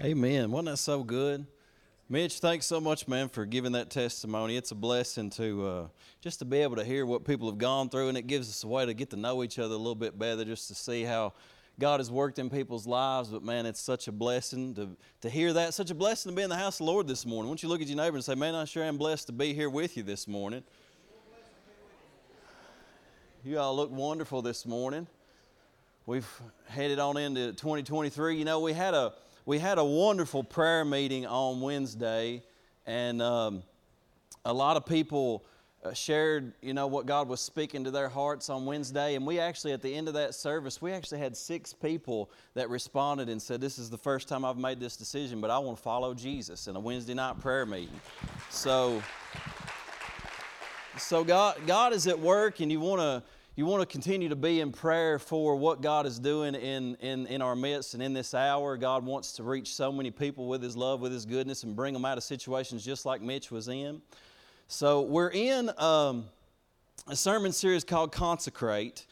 Amen. Wasn't that so good? Mitch, thanks so much, man, for giving that testimony. It's a blessing to uh, just to be able to hear what people have gone through, and it gives us a way to get to know each other a little bit better, just to see how God has worked in people's lives. But man, it's such a blessing to, to hear that. Such a blessing to be in the house of the Lord this morning. Why don't you look at your neighbor and say, Man, I sure am blessed to be here with you this morning. You all look wonderful this morning. We've headed on into 2023. You know, we had a we had a wonderful prayer meeting on Wednesday, and um, a lot of people uh, shared, you know, what God was speaking to their hearts on Wednesday. And we actually, at the end of that service, we actually had six people that responded and said, This is the first time I've made this decision, but I want to follow Jesus in a Wednesday night prayer meeting. So, so God, God is at work, and you want to you want to continue to be in prayer for what God is doing in, in, in our midst and in this hour. God wants to reach so many people with His love, with His goodness, and bring them out of situations just like Mitch was in. So, we're in um, a sermon series called Consecrate.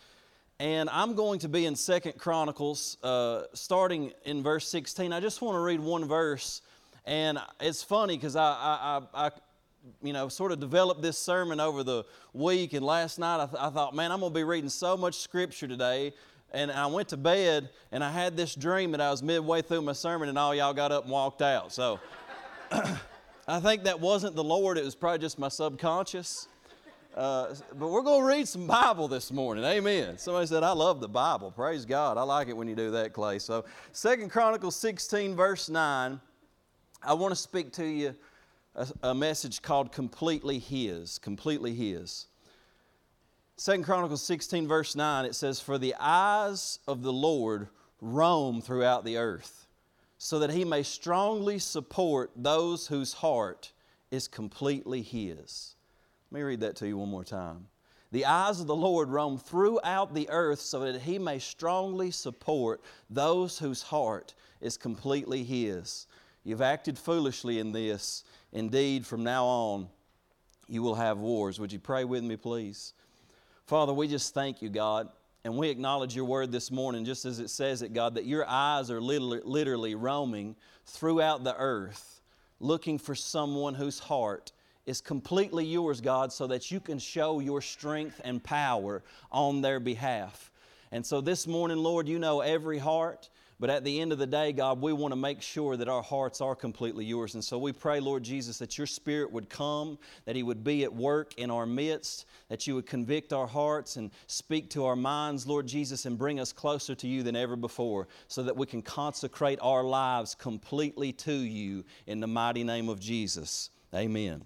And I'm going to be in Second Chronicles, uh, starting in verse 16. I just want to read one verse. And it's funny because I, I, I, you know, sort of developed this sermon over the week. And last night I, th- I thought, man, I'm going to be reading so much scripture today. And I went to bed and I had this dream that I was midway through my sermon and all y'all got up and walked out. So I think that wasn't the Lord, it was probably just my subconscious. Uh, but we're going to read some Bible this morning. Amen. Somebody said, I love the Bible. Praise God. I like it when you do that, Clay. So, Second Chronicles 16, verse 9, I want to speak to you a, a message called Completely His. Completely His. Second Chronicles 16, verse 9, it says, For the eyes of the Lord roam throughout the earth, so that he may strongly support those whose heart is completely his. Let me read that to you one more time. The eyes of the Lord roam throughout the earth so that he may strongly support those whose heart is completely his. You've acted foolishly in this. Indeed, from now on, you will have wars. Would you pray with me, please? Father, we just thank you, God. And we acknowledge your word this morning, just as it says it, God, that your eyes are literally, roaming throughout the earth, looking for someone whose heart is completely yours, God, so that you can show your strength and power on their behalf. And so this morning, Lord, you know every heart. But at the end of the day, God, we want to make sure that our hearts are completely yours. And so we pray, Lord Jesus, that your Spirit would come, that He would be at work in our midst, that you would convict our hearts and speak to our minds, Lord Jesus, and bring us closer to you than ever before, so that we can consecrate our lives completely to you in the mighty name of Jesus. Amen.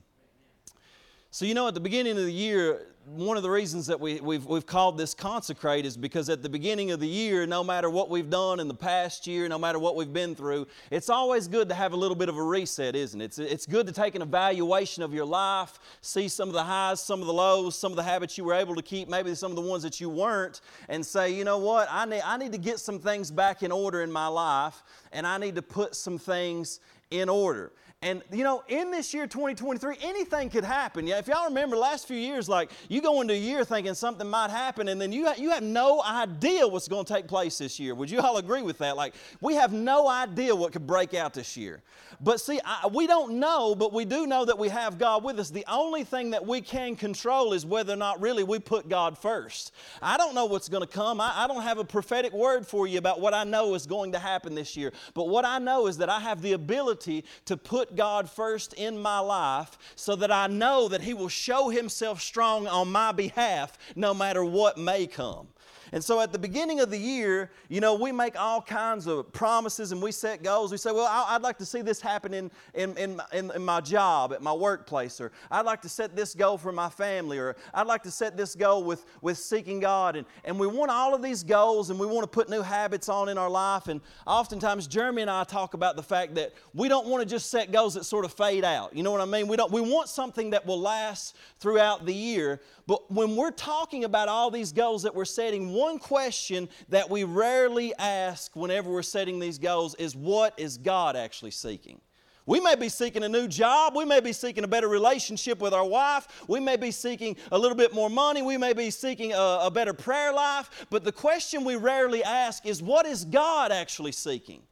So, you know, at the beginning of the year, one of the reasons that we, we've, we've called this consecrate is because at the beginning of the year, no matter what we've done in the past year, no matter what we've been through, it's always good to have a little bit of a reset, isn't it? It's, it's good to take an evaluation of your life, see some of the highs, some of the lows, some of the habits you were able to keep, maybe some of the ones that you weren't, and say, you know what, I need, I need to get some things back in order in my life, and I need to put some things in order. And you know, in this year 2023, anything could happen. Yeah, if y'all remember last few years, like you go into a year thinking something might happen, and then you ha- you have no idea what's going to take place this year. Would you all agree with that? Like we have no idea what could break out this year. But see, I, we don't know, but we do know that we have God with us. The only thing that we can control is whether or not really we put God first. I don't know what's going to come. I, I don't have a prophetic word for you about what I know is going to happen this year. But what I know is that I have the ability to put God first in my life so that I know that He will show Himself strong on my behalf no matter what may come. And so at the beginning of the year, you know, we make all kinds of promises and we set goals. We say, well, I'd like to see this happen in, in, in, in, my job, at my workplace, or I'd like to set this goal for my family, or I'd like to set this goal with, with seeking God. And, and we want all of these goals and we want to put new habits on in our life. And oftentimes, Jeremy and I talk about the fact that we don't want to just set goals that sort of fade out. You know what I mean? We, don't, we want something that will last throughout the year. But when we're talking about all these goals that we're setting, one question that we rarely ask whenever we're setting these goals is what is God actually seeking? We may be seeking a new job. We may be seeking a better relationship with our wife. We may be seeking a little bit more money. We may be seeking a, a better prayer life. But the question we rarely ask is what is God actually seeking?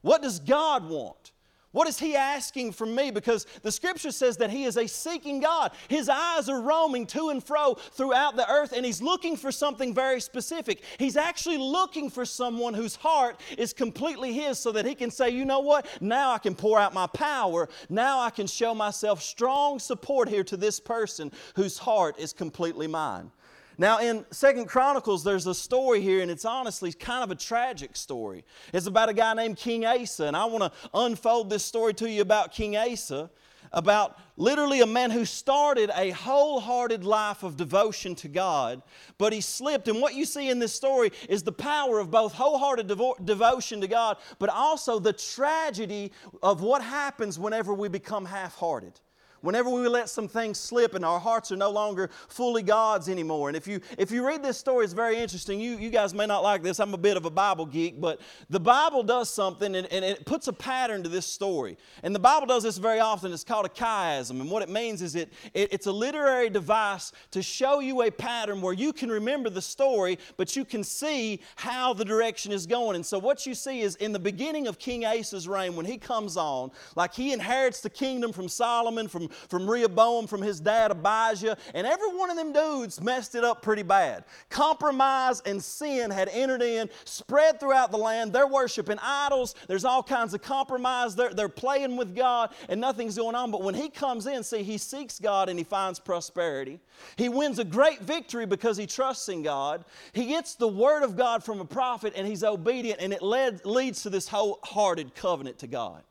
What does God want? What is He asking from me? Because the scripture says that He is a seeking God. His eyes are roaming to and fro throughout the earth, and He's looking for something very specific. He's actually looking for someone whose heart is completely His so that He can say, you know what? Now I can pour out my power. Now I can show myself strong support here to this person whose heart is completely mine. Now, in Second Chronicles, there's a story here, and it's honestly kind of a tragic story. It's about a guy named King Asa, and I want to unfold this story to you about King Asa, about literally a man who started a wholehearted life of devotion to God, but he slipped. And what you see in this story is the power of both wholehearted devo- devotion to God, but also the tragedy of what happens whenever we become half hearted whenever we let some things slip and our hearts are no longer fully God's anymore. And if you if you read this story, it's very interesting. You you guys may not like this. I'm a bit of a Bible geek, but the Bible does something and, and it puts a pattern to this story. And the Bible does this very often. It's called a chiasm. And what it means is it, it it's a literary device to show you a pattern where you can remember the story, but you can see how the direction is going. And so what you see is in the beginning of King Asa's reign, when he comes on, like he inherits the kingdom from Solomon, from from Rehoboam, from his dad Abijah, and every one of them dudes messed it up pretty bad. Compromise and sin had entered in, spread throughout the land. They're worshiping idols. There's all kinds of compromise. They're, they're playing with God, and nothing's going on. But when he comes in, see, he seeks God and he finds prosperity. He wins a great victory because he trusts in God. He gets the word of God from a prophet and he's obedient, and it led, leads to this wholehearted covenant to God.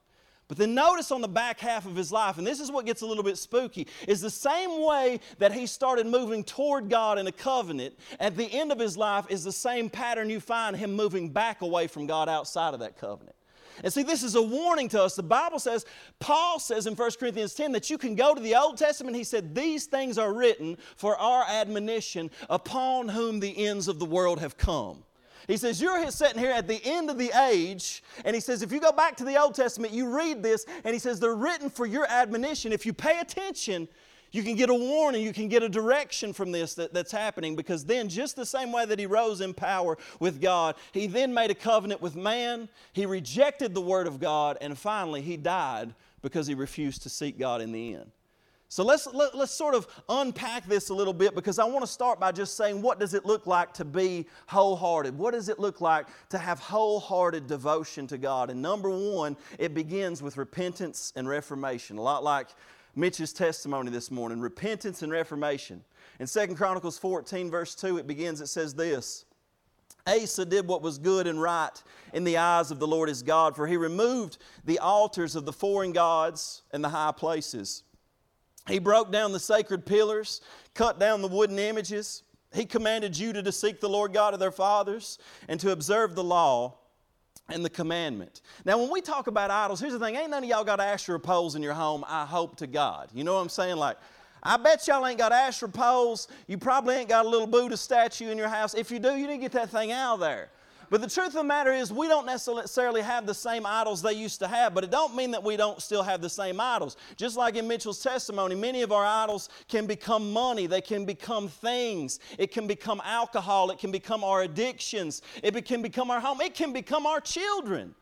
But then notice on the back half of his life, and this is what gets a little bit spooky, is the same way that he started moving toward God in a covenant, at the end of his life is the same pattern you find him moving back away from God outside of that covenant. And see, this is a warning to us. The Bible says, Paul says in 1 Corinthians 10 that you can go to the Old Testament. He said, These things are written for our admonition, upon whom the ends of the world have come. He says, You're sitting here at the end of the age. And he says, If you go back to the Old Testament, you read this, and he says, They're written for your admonition. If you pay attention, you can get a warning, you can get a direction from this that, that's happening because then, just the same way that he rose in power with God, he then made a covenant with man, he rejected the word of God, and finally he died because he refused to seek God in the end. So let's, let, us let us sort of unpack this a little bit because I want to start by just saying what does it look like to be wholehearted? What does it look like to have wholehearted devotion to God? And number one, it begins with repentance and reformation. A lot like Mitch's testimony this morning repentance and reformation. In 2 Chronicles 14, verse 2, it begins, it says this. Asa did what was good and right in the eyes of the Lord his God, for he removed the altars of the foreign gods and the high places. He broke down the sacred pillars, cut down the wooden images. He commanded Judah to seek the Lord God of their fathers and to observe the law and the commandment. Now, when we talk about idols, here's the thing ain't none of y'all got Asherah poles in your home, I hope to God. You know what I'm saying? Like, I bet y'all ain't got Asherah poles. You probably ain't got a little Buddha statue in your house. If you do, you need to get that thing out of there. But the truth of the matter is, we don't necessarily have the same idols they used to have, but it don't mean that we don't still have the same idols. Just like in Mitchell's testimony, many of our idols can become money, they can become things, it can become alcohol, it can become our addictions, it can become our home, it can become our children.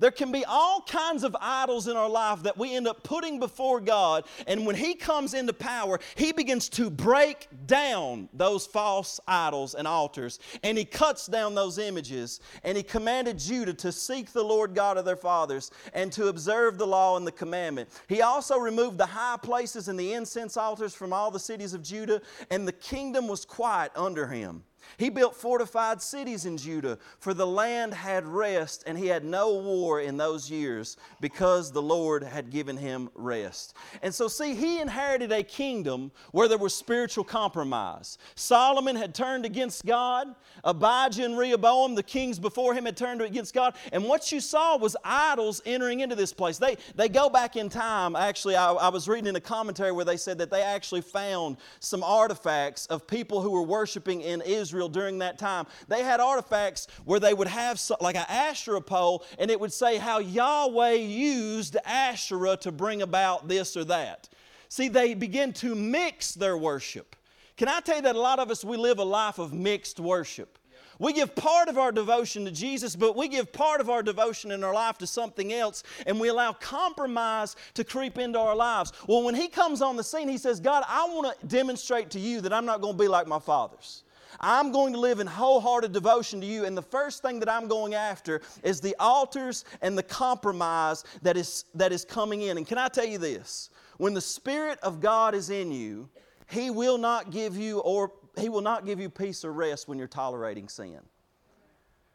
There can be all kinds of idols in our life that we end up putting before God, and when He comes into power, He begins to break down those false idols and altars, and He cuts down those images, and He commanded Judah to seek the Lord God of their fathers and to observe the law and the commandment. He also removed the high places and the incense altars from all the cities of Judah, and the kingdom was quiet under Him. He built fortified cities in Judah, for the land had rest, and he had no war in those years because the Lord had given him rest. And so, see, he inherited a kingdom where there was spiritual compromise. Solomon had turned against God, Abijah and Rehoboam, the kings before him, had turned against God. And what you saw was idols entering into this place. They, they go back in time. Actually, I, I was reading in a commentary where they said that they actually found some artifacts of people who were worshiping in Israel Israel during that time. They had artifacts where they would have like an Asherah pole, and it would say how Yahweh used Asherah to bring about this or that. See, they begin to mix their worship. Can I tell you that a lot of us, we live a life of mixed worship? We give part of our devotion to Jesus, but we give part of our devotion in our life to something else, and we allow compromise to creep into our lives. Well, when He comes on the scene, He says, God, I want to demonstrate to you that I'm not going to be like my fathers. I'm going to live in wholehearted devotion to you. And the first thing that I'm going after is the altars and the compromise that is, that is coming in. And can I tell you this? When the Spirit of God is in you, He will not give you or He will not give you peace or rest when you're tolerating sin.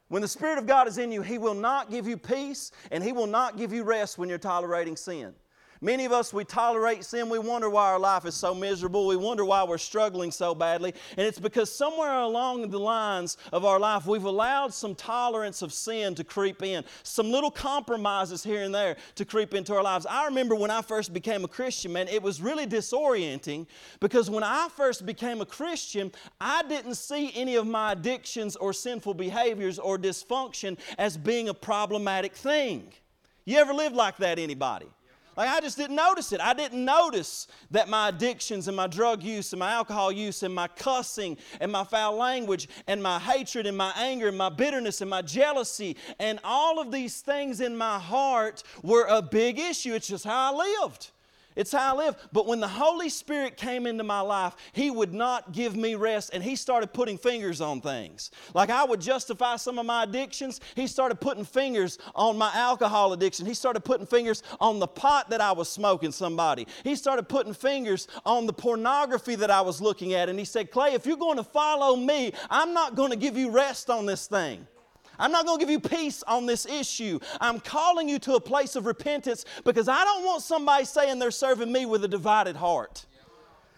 When the Spirit of God is in you, He will not give you peace and He will not give you rest when you're tolerating sin. Many of us, we tolerate sin. We wonder why our life is so miserable. We wonder why we're struggling so badly. And it's because somewhere along the lines of our life, we've allowed some tolerance of sin to creep in, some little compromises here and there to creep into our lives. I remember when I first became a Christian, man, it was really disorienting because when I first became a Christian, I didn't see any of my addictions or sinful behaviors or dysfunction as being a problematic thing. You ever lived like that, anybody? Like I just didn't notice it. I didn't notice that my addictions and my drug use and my alcohol use and my cussing and my foul language and my hatred and my anger and my bitterness and my jealousy and all of these things in my heart were a big issue. It's just how I lived. It's how I live. But when the Holy Spirit came into my life, He would not give me rest and He started putting fingers on things. Like I would justify some of my addictions, He started putting fingers on my alcohol addiction. He started putting fingers on the pot that I was smoking somebody. He started putting fingers on the pornography that I was looking at. And He said, Clay, if you're going to follow me, I'm not going to give you rest on this thing. I'm not going to give you peace on this issue. I'm calling you to a place of repentance because I don't want somebody saying they're serving me with a divided heart.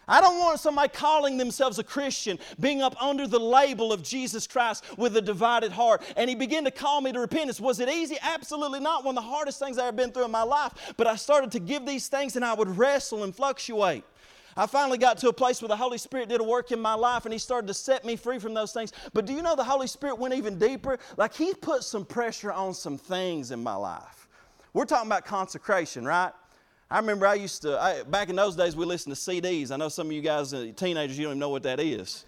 I don't want somebody calling themselves a Christian being up under the label of Jesus Christ with a divided heart. And he began to call me to repentance. Was it easy? Absolutely not. One of the hardest things I've been through in my life. But I started to give these things and I would wrestle and fluctuate. I finally got to a place where the Holy Spirit did a work in my life and He started to set me free from those things. But do you know the Holy Spirit went even deeper? Like He put some pressure on some things in my life. We're talking about consecration, right? I remember I used to, I, back in those days, we listened to CDs. I know some of you guys, uh, teenagers, you don't even know what that is.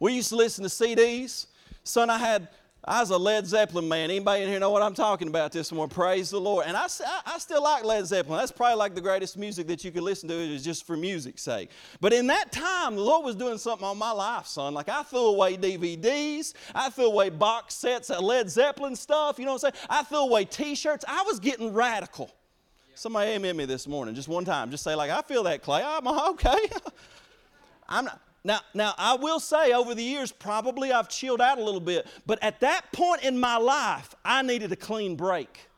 we used to listen to CDs. Son, I had I was a Led Zeppelin man. Anybody in here know what I'm talking about this morning? Praise the Lord. And I, I still like Led Zeppelin. That's probably like the greatest music that you could listen to is just for music's sake. But in that time, the Lord was doing something on my life, son. Like I threw away DVDs. I threw away box sets of Led Zeppelin stuff. You know what I'm saying? I threw away T-shirts. I was getting radical. Somebody amen me this morning, just one time. Just say like, I feel that, Clay. I'm okay. I'm not, now, now, I will say over the years, probably I've chilled out a little bit, but at that point in my life, I needed a clean break.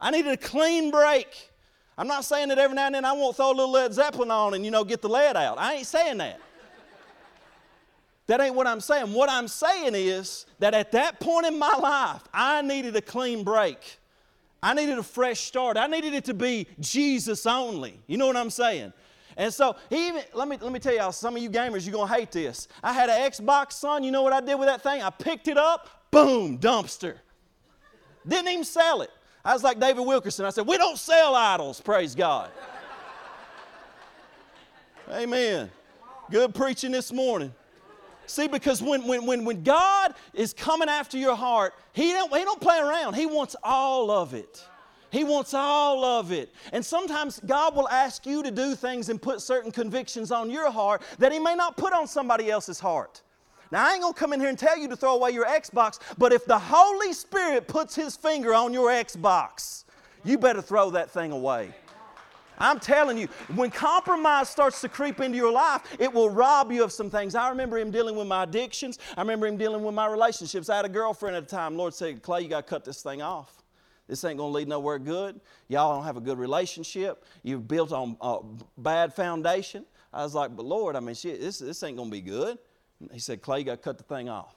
I needed a clean break. I'm not saying that every now and then I won't throw a little Led Zeppelin on and, you know, get the lead out. I ain't saying that. That ain't what I'm saying. What I'm saying is that at that point in my life, I needed a clean break. I needed a fresh start. I needed it to be Jesus only. You know what I'm saying? And so he even let me let me tell y'all, some of you gamers, you're gonna hate this. I had an Xbox son, you know what I did with that thing? I picked it up, boom, dumpster. Didn't even sell it. I was like David Wilkerson. I said, We don't sell idols, praise God. Amen. Good preaching this morning. See, because when, when, when, when God is coming after your heart, he don't, he don't play around. He wants all of it. He wants all of it. And sometimes God will ask you to do things and put certain convictions on your heart that He may not put on somebody else's heart. Now, I ain't gonna come in here and tell you to throw away your Xbox, but if the Holy Spirit puts His finger on your Xbox, you better throw that thing away. I'm telling you, when compromise starts to creep into your life, it will rob you of some things. I remember him dealing with my addictions. I remember him dealing with my relationships. I had a girlfriend at the time. Lord said, Clay, you got to cut this thing off. This ain't going to lead nowhere good. Y'all don't have a good relationship. You've built on a bad foundation. I was like, but Lord, I mean, shit, this, this ain't going to be good. He said, Clay, you got to cut the thing off.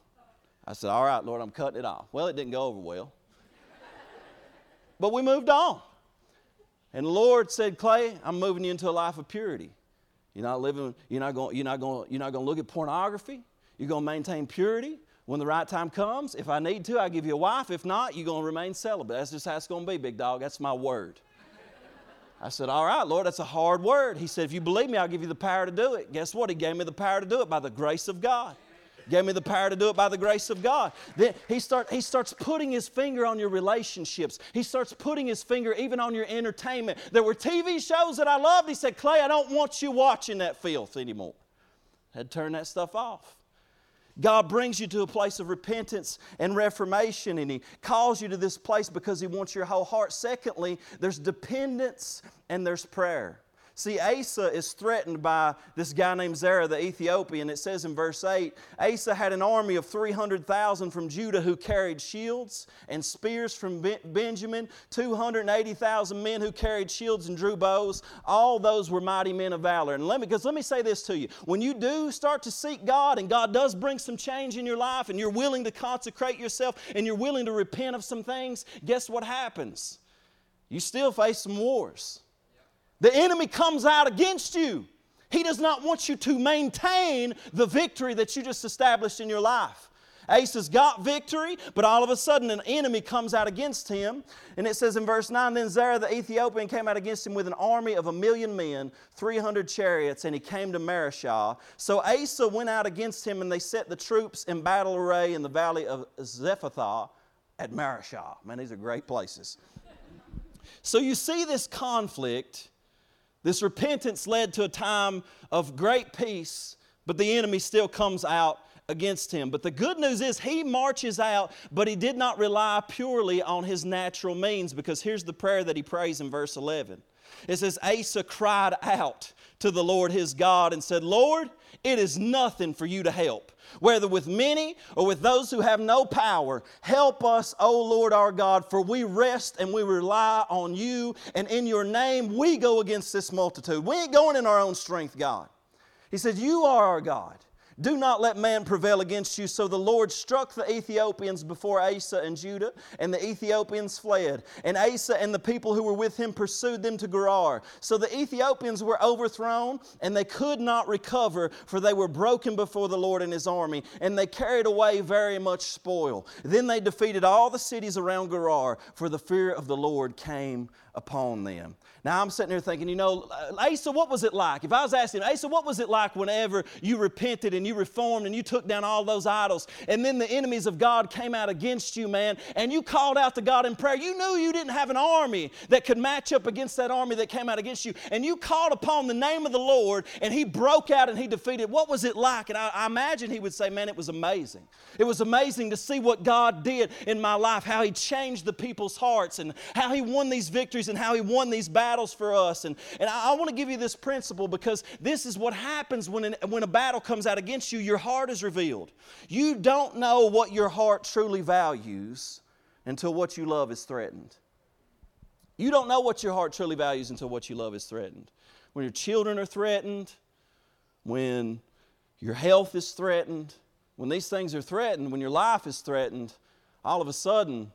I said, all right, Lord, I'm cutting it off. Well, it didn't go over well. but we moved on. And the Lord said, Clay, I'm moving you into a life of purity. You're not living, you're not going, you're not going, you're not going to look at pornography. You're going to maintain purity. When the right time comes, if I need to, I'll give you a wife. If not, you're going to remain celibate. That's just how it's going to be, big dog. That's my word. I said, All right, Lord, that's a hard word. He said, If you believe me, I'll give you the power to do it. Guess what? He gave me the power to do it by the grace of God. Gave me the power to do it by the grace of God. Then he, start, he starts putting his finger on your relationships. He starts putting his finger even on your entertainment. There were TV shows that I loved. He said, Clay, I don't want you watching that filth anymore. I had to turn that stuff off. God brings you to a place of repentance and reformation, and He calls you to this place because He wants your whole heart. Secondly, there's dependence and there's prayer. See, Asa is threatened by this guy named Zerah the Ethiopian. It says in verse 8 Asa had an army of 300,000 from Judah who carried shields and spears from Benjamin, 280,000 men who carried shields and drew bows. All those were mighty men of valor. And let me, because let me say this to you when you do start to seek God and God does bring some change in your life and you're willing to consecrate yourself and you're willing to repent of some things, guess what happens? You still face some wars. The enemy comes out against you. He does not want you to maintain the victory that you just established in your life. Asa's got victory, but all of a sudden an enemy comes out against him. And it says in verse 9 Then Zerah the Ethiopian came out against him with an army of a million men, 300 chariots, and he came to Mareshah. So Asa went out against him, and they set the troops in battle array in the valley of Zephathah at Mareshah. Man, these are great places. So you see this conflict this repentance led to a time of great peace, but the enemy still comes out against him. But the good news is he marches out, but he did not rely purely on his natural means because here's the prayer that he prays in verse 11. It says, Asa cried out to the Lord his God and said, Lord, it is nothing for you to help whether with many or with those who have no power. Help us, O Lord our God, for we rest and we rely on you, and in your name we go against this multitude. We ain't going in our own strength, God. He said, You are our God. Do not let man prevail against you. So the Lord struck the Ethiopians before Asa and Judah, and the Ethiopians fled. And Asa and the people who were with him pursued them to Gerar. So the Ethiopians were overthrown, and they could not recover, for they were broken before the Lord and his army, and they carried away very much spoil. Then they defeated all the cities around Gerar, for the fear of the Lord came upon them. Now I'm sitting here thinking, you know, uh, Asa, what was it like? If I was asking, Asa, what was it like whenever you repented and you reformed and you took down all those idols and then the enemies of God came out against you, man, and you called out to God in prayer? You knew you didn't have an army that could match up against that army that came out against you. And you called upon the name of the Lord and he broke out and he defeated. What was it like? And I, I imagine he would say, man, it was amazing. It was amazing to see what God did in my life, how he changed the people's hearts and how he won these victories and how he won these battles battles for us. And, and I, I want to give you this principle because this is what happens when, an, when a battle comes out against you. Your heart is revealed. You don't know what your heart truly values until what you love is threatened. You don't know what your heart truly values until what you love is threatened. When your children are threatened, when your health is threatened, when these things are threatened, when your life is threatened, all of a sudden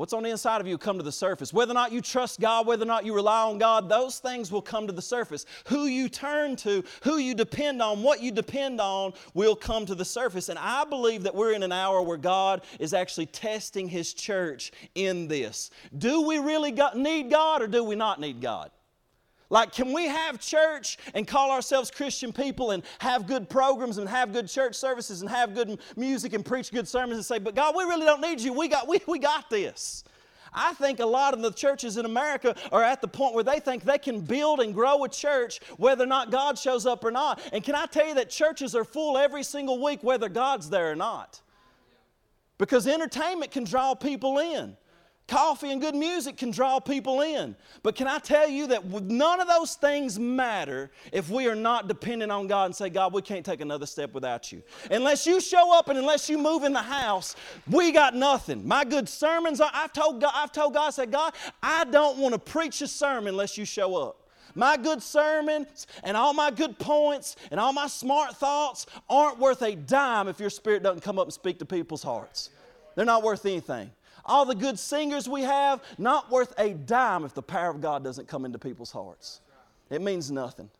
What's on the inside of you come to the surface. Whether or not you trust God, whether or not you rely on God, those things will come to the surface. Who you turn to, who you depend on, what you depend on will come to the surface. And I believe that we're in an hour where God is actually testing His church in this. Do we really need God or do we not need God? Like, can we have church and call ourselves Christian people and have good programs and have good church services and have good music and preach good sermons and say, but God, we really don't need you. We got, we, we got this. I think a lot of the churches in America are at the point where they think they can build and grow a church whether or not God shows up or not. And can I tell you that churches are full every single week whether God's there or not? Because entertainment can draw people in. Coffee and good music can draw people in. But can I tell you that none of those things matter if we are not dependent on God and say, God, we can't take another step without you. Unless you show up and unless you move in the house, we got nothing. My good sermons, I've told God, I've told God, I said, God, I don't want to preach a sermon unless you show up. My good sermons and all my good points and all my smart thoughts aren't worth a dime if your spirit doesn't come up and speak to people's hearts. They're not worth anything. All the good singers we have, not worth a dime if the power of God doesn't come into people's hearts. It means nothing.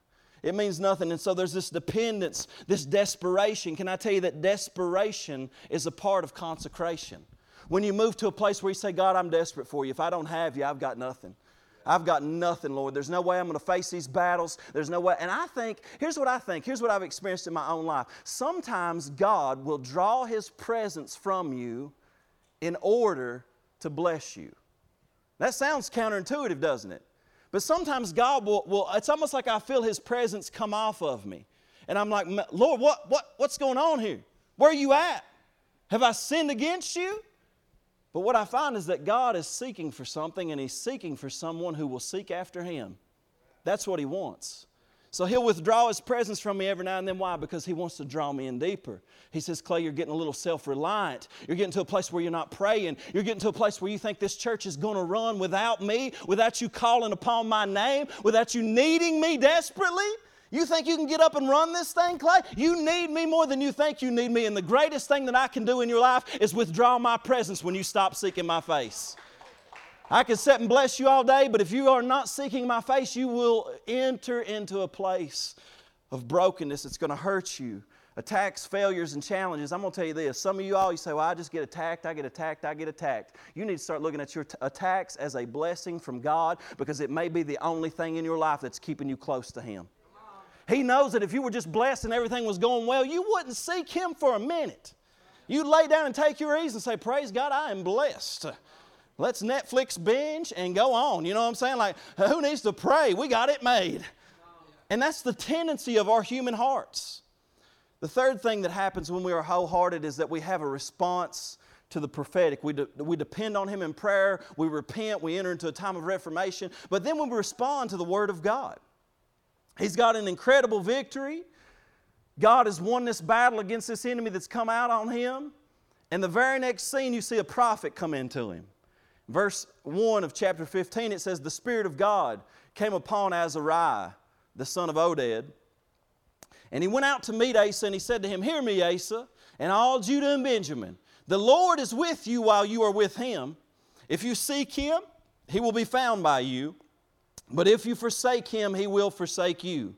It means nothing. And so there's this dependence, this desperation. Can I tell you that desperation is a part of consecration? When you move to a place where you say, God, I'm desperate for you. If I don't have you, I've got nothing. I've got nothing, Lord. There's no way I'm going to face these battles. There's no way. And I think, here's what I think. Here's what I've experienced in my own life. Sometimes God will draw His presence from you in order to bless you. That sounds counterintuitive, doesn't it? But sometimes God will, will it's almost like I feel His presence come off of me. And I'm like, Lord, what, what, what's going on here? Where are you at? Have I sinned against you? But what I find is that God is seeking for something, and He's seeking for someone who will seek after Him. That's what He wants. So He'll withdraw His presence from me every now and then. Why? Because He wants to draw me in deeper. He says, Clay, you're getting a little self reliant. You're getting to a place where you're not praying. You're getting to a place where you think this church is going to run without me, without you calling upon my name, without you needing me desperately. You think you can get up and run this thing, Clay? You need me more than you think you need me. And the greatest thing that I can do in your life is withdraw my presence when you stop seeking my face. I can sit and bless you all day, but if you are not seeking my face, you will enter into a place of brokenness. that's going to hurt you. Attacks, failures, and challenges. I'm going to tell you this. Some of you all, you say, Well, I just get attacked, I get attacked, I get attacked. You need to start looking at your t- attacks as a blessing from God because it may be the only thing in your life that's keeping you close to Him. He knows that if you were just blessed and everything was going well, you wouldn't seek Him for a minute. You'd lay down and take your ease and say, Praise God, I am blessed. Let's Netflix binge and go on. You know what I'm saying? Like, who needs to pray? We got it made. And that's the tendency of our human hearts. The third thing that happens when we are wholehearted is that we have a response to the prophetic. We, de- we depend on Him in prayer, we repent, we enter into a time of reformation, but then when we respond to the Word of God. He's got an incredible victory. God has won this battle against this enemy that's come out on him. And the very next scene, you see a prophet come into him. Verse 1 of chapter 15, it says, The Spirit of God came upon Azariah, the son of Oded. And he went out to meet Asa, and he said to him, Hear me, Asa, and all Judah and Benjamin. The Lord is with you while you are with him. If you seek him, he will be found by you. But if you forsake him, he will forsake you.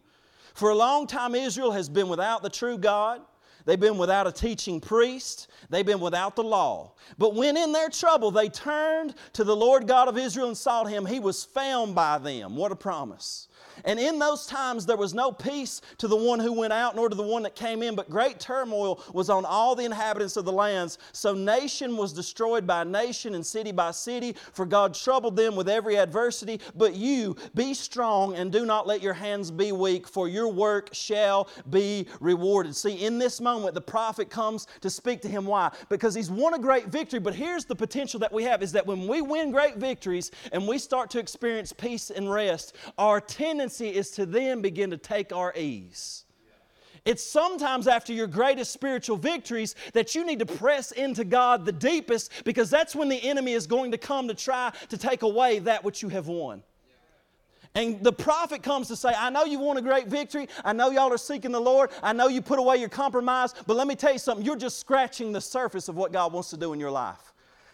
For a long time, Israel has been without the true God. They've been without a teaching priest. They've been without the law. But when in their trouble they turned to the Lord God of Israel and sought him, he was found by them. What a promise. And in those times, there was no peace to the one who went out, nor to the one that came in, but great turmoil was on all the inhabitants of the lands. So nation was destroyed by nation and city by city, for God troubled them with every adversity. But you, be strong and do not let your hands be weak, for your work shall be rewarded. See, in this moment, the prophet comes to speak to him. Why? Because he's won a great victory, but here's the potential that we have is that when we win great victories and we start to experience peace and rest, our tendency tendency is to then begin to take our ease. It's sometimes after your greatest spiritual victories that you need to press into God the deepest because that's when the enemy is going to come to try to take away that which you have won. And the prophet comes to say, I know you won a great victory. I know y'all are seeking the Lord. I know you put away your compromise. But let me tell you something. You're just scratching the surface of what God wants to do in your life.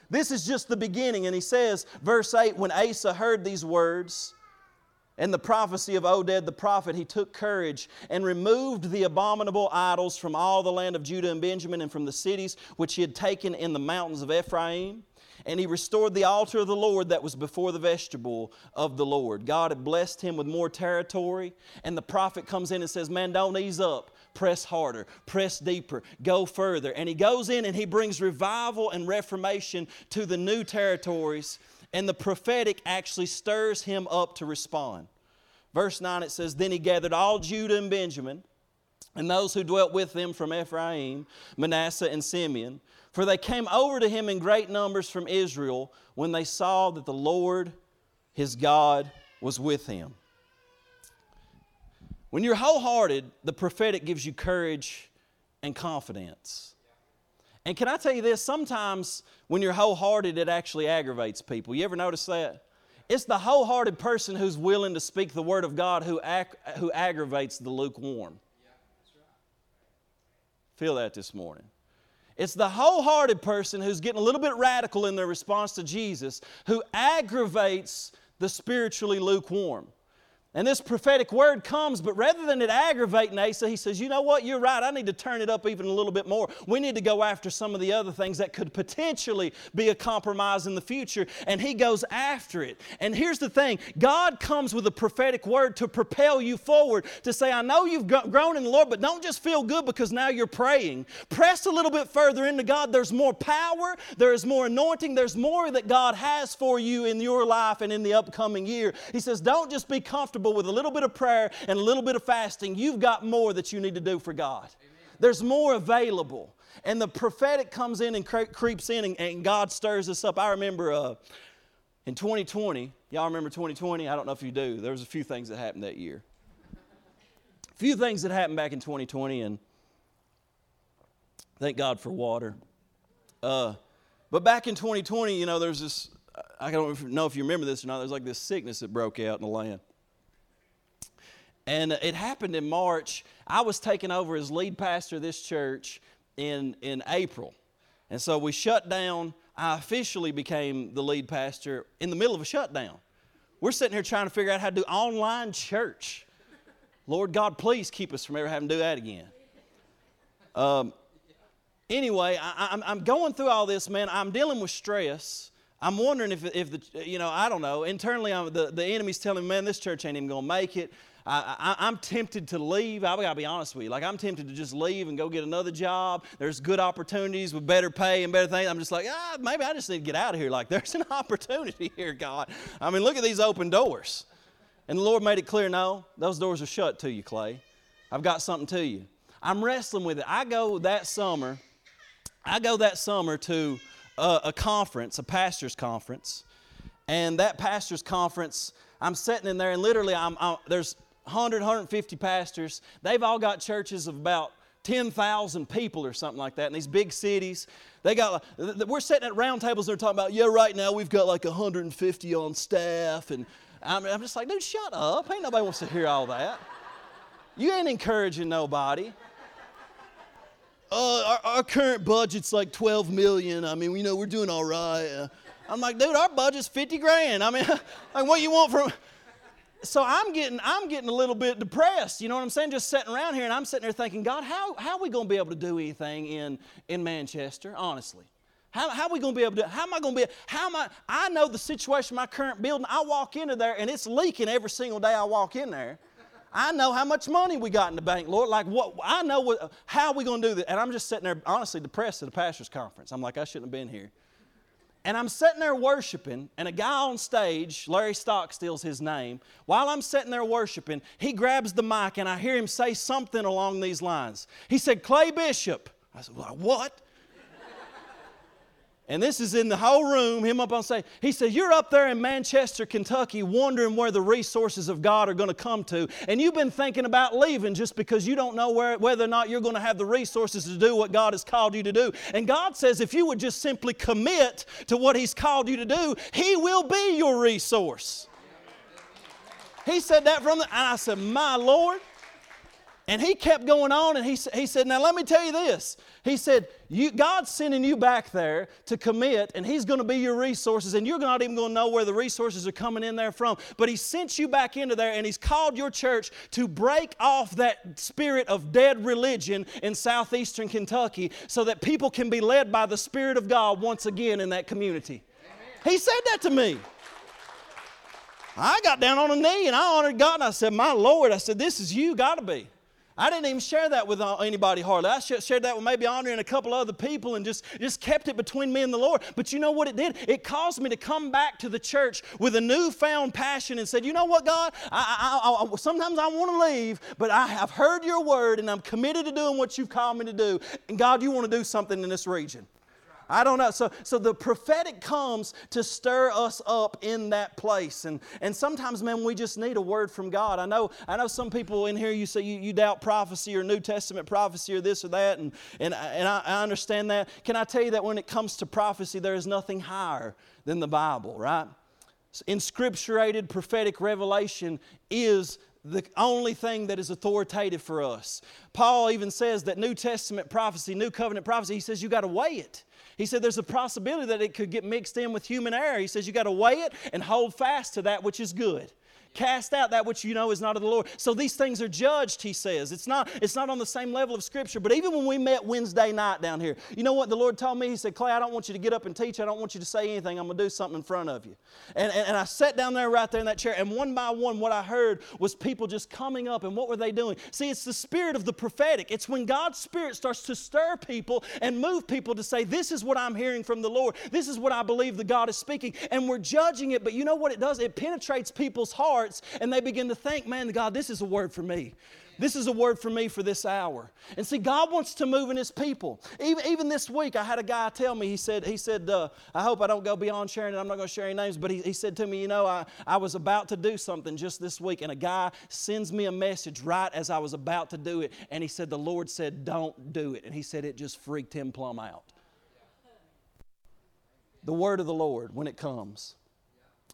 This is just the beginning. And he says, verse 8, when Asa heard these words, and the prophecy of Oded the prophet, he took courage and removed the abominable idols from all the land of Judah and Benjamin and from the cities which he had taken in the mountains of Ephraim. And he restored the altar of the Lord that was before the vestibule of the Lord. God had blessed him with more territory. And the prophet comes in and says, Man, don't ease up. Press harder, press deeper, go further. And he goes in and he brings revival and reformation to the new territories and the prophetic actually stirs him up to respond. Verse 9 it says, Then he gathered all Judah and Benjamin, and those who dwelt with them from Ephraim, Manasseh, and Simeon, for they came over to him in great numbers from Israel when they saw that the Lord his God was with him. When you're wholehearted, the prophetic gives you courage and confidence. And can I tell you this? Sometimes when you're wholehearted, it actually aggravates people. You ever notice that? It's the wholehearted person who's willing to speak the word of God who, ag- who aggravates the lukewarm. Feel that this morning. It's the wholehearted person who's getting a little bit radical in their response to Jesus who aggravates the spiritually lukewarm. And this prophetic word comes, but rather than it aggravating Asa, he says, You know what? You're right. I need to turn it up even a little bit more. We need to go after some of the other things that could potentially be a compromise in the future. And he goes after it. And here's the thing God comes with a prophetic word to propel you forward, to say, I know you've grown in the Lord, but don't just feel good because now you're praying. Press a little bit further into God. There's more power, there is more anointing, there's more that God has for you in your life and in the upcoming year. He says, Don't just be comfortable with a little bit of prayer and a little bit of fasting, you've got more that you need to do for God. Amen. There's more available. And the prophetic comes in and cre- creeps in, and, and, God stirs us up. I remember uh, in 2020, y'all remember 2020? I don't know if you do. There was a few things that happened that year. A few things that happened back in 2020, and thank God for water. Uh, but back in 2020, you know, there's this, I don't know if you remember this or not, there's like this sickness that broke out in the land. And it happened in March. I was taken over as lead pastor of this church in, in April. And so we shut down. I officially became the lead pastor in the middle of a shutdown. We're sitting here trying to figure out how to do online church. Lord God, please keep us from ever having to do that again. Um, anyway, I, am going through all this, man. I'm dealing with stress. I'm wondering if, if the, you know, I don't know. Internally, I'm, the, the enemy's telling me, man, this church ain't even going to make it. I, am tempted to leave. I've gotta be honest with you. Like I'm tempted to just leave and go get another job. There's good opportunities with better pay and better things. I'm just like, ah, maybe I just need to get out of here. Like there's an opportunity here, God. I mean, look at these open doors. And the Lord made it clear, no, those doors are shut to you, Clay. I've got something to you. I'm wrestling with it. I go that summer. I go that summer to a, a conference, a pastor's conference, and that pastor's conference. I'm sitting in there, and literally, I'm, I'm there's 100, 150 pastors. They've all got churches of about 10,000 people or something like that in these big cities. They got, we're sitting at round tables and they're talking about, yeah, right now we've got like 150 on staff. And I'm, I'm just like, dude, shut up. Ain't nobody wants to hear all that. You ain't encouraging nobody. Uh, our, our, current budget's like 12 million. I mean, you know, we're doing all right. Uh, I'm like, dude, our budget's 50 grand. I mean, like, what you want from, so I'm getting, I'm getting a little bit depressed, you know what I'm saying? Just sitting around here and I'm sitting there thinking, God, how, how are we going to be able to do anything in, in Manchester, honestly? How, how are we going to be able to, how am I going to be, how am I, I know the situation my current building, I walk into there and it's leaking every single day I walk in there. I know how much money we got in the bank, Lord. Like what, I know what, how are we going to do that. And I'm just sitting there honestly depressed at the pastor's conference. I'm like, I shouldn't have been here. And I'm sitting there worshiping, and a guy on stage, Larry Stockstill's his name, while I'm sitting there worshiping, he grabs the mic and I hear him say something along these lines. He said, Clay Bishop. I said, What? And this is in the whole room, him up on stage. He said, You're up there in Manchester, Kentucky, wondering where the resources of God are going to come to. And you've been thinking about leaving just because you don't know where, whether or not you're going to have the resources to do what God has called you to do. And God says, if you would just simply commit to what He's called you to do, He will be your resource. He said that from the, and I said, My Lord. And he kept going on and he, he said, Now let me tell you this. He said, you, God's sending you back there to commit, and He's going to be your resources, and you're not even going to know where the resources are coming in there from. But He sent you back into there, and He's called your church to break off that spirit of dead religion in southeastern Kentucky so that people can be led by the Spirit of God once again in that community. Amen. He said that to me. I got down on a knee and I honored God and I said, My Lord, I said, This is you, got to be. I didn't even share that with uh, anybody hardly. I shared that with maybe Andre and a couple other people and just, just kept it between me and the Lord. But you know what it did? It caused me to come back to the church with a newfound passion and said, You know what, God? I, I, I, sometimes I want to leave, but I have heard your word and I'm committed to doing what you've called me to do. And God, you want to do something in this region. I don't know. So, so the prophetic comes to stir us up in that place. And, and sometimes, man, we just need a word from God. I know, I know some people in here, you say you, you doubt prophecy or New Testament prophecy or this or that, and, and, and I, I understand that. Can I tell you that when it comes to prophecy, there is nothing higher than the Bible, right? Inscripturated prophetic revelation is the only thing that is authoritative for us. Paul even says that New Testament prophecy, New Covenant prophecy, he says you got to weigh it. He said there's a possibility that it could get mixed in with human error. He says you got to weigh it and hold fast to that which is good. Cast out that which you know is not of the Lord. So these things are judged, he says. It's not, it's not on the same level of Scripture. But even when we met Wednesday night down here, you know what the Lord told me? He said, Clay, I don't want you to get up and teach. I don't want you to say anything. I'm going to do something in front of you. And, and, and I sat down there right there in that chair, and one by one, what I heard was people just coming up, and what were they doing? See, it's the spirit of the prophetic. It's when God's Spirit starts to stir people and move people to say, This is what I'm hearing from the Lord. This is what I believe the God is speaking. And we're judging it, but you know what it does? It penetrates people's hearts, and they begin to think, Man, God, this is a word for me. This is a word for me for this hour. And see, God wants to move in His people. Even, even this week, I had a guy tell me, he said, he said uh, I hope I don't go beyond sharing it. I'm not going to share any names, but he, he said to me, You know, I, I was about to do something just this week, and a guy sends me a message right as I was about to do it. And he said, The Lord said, Don't do it. And he said, It just freaked him plumb out. The word of the Lord when it comes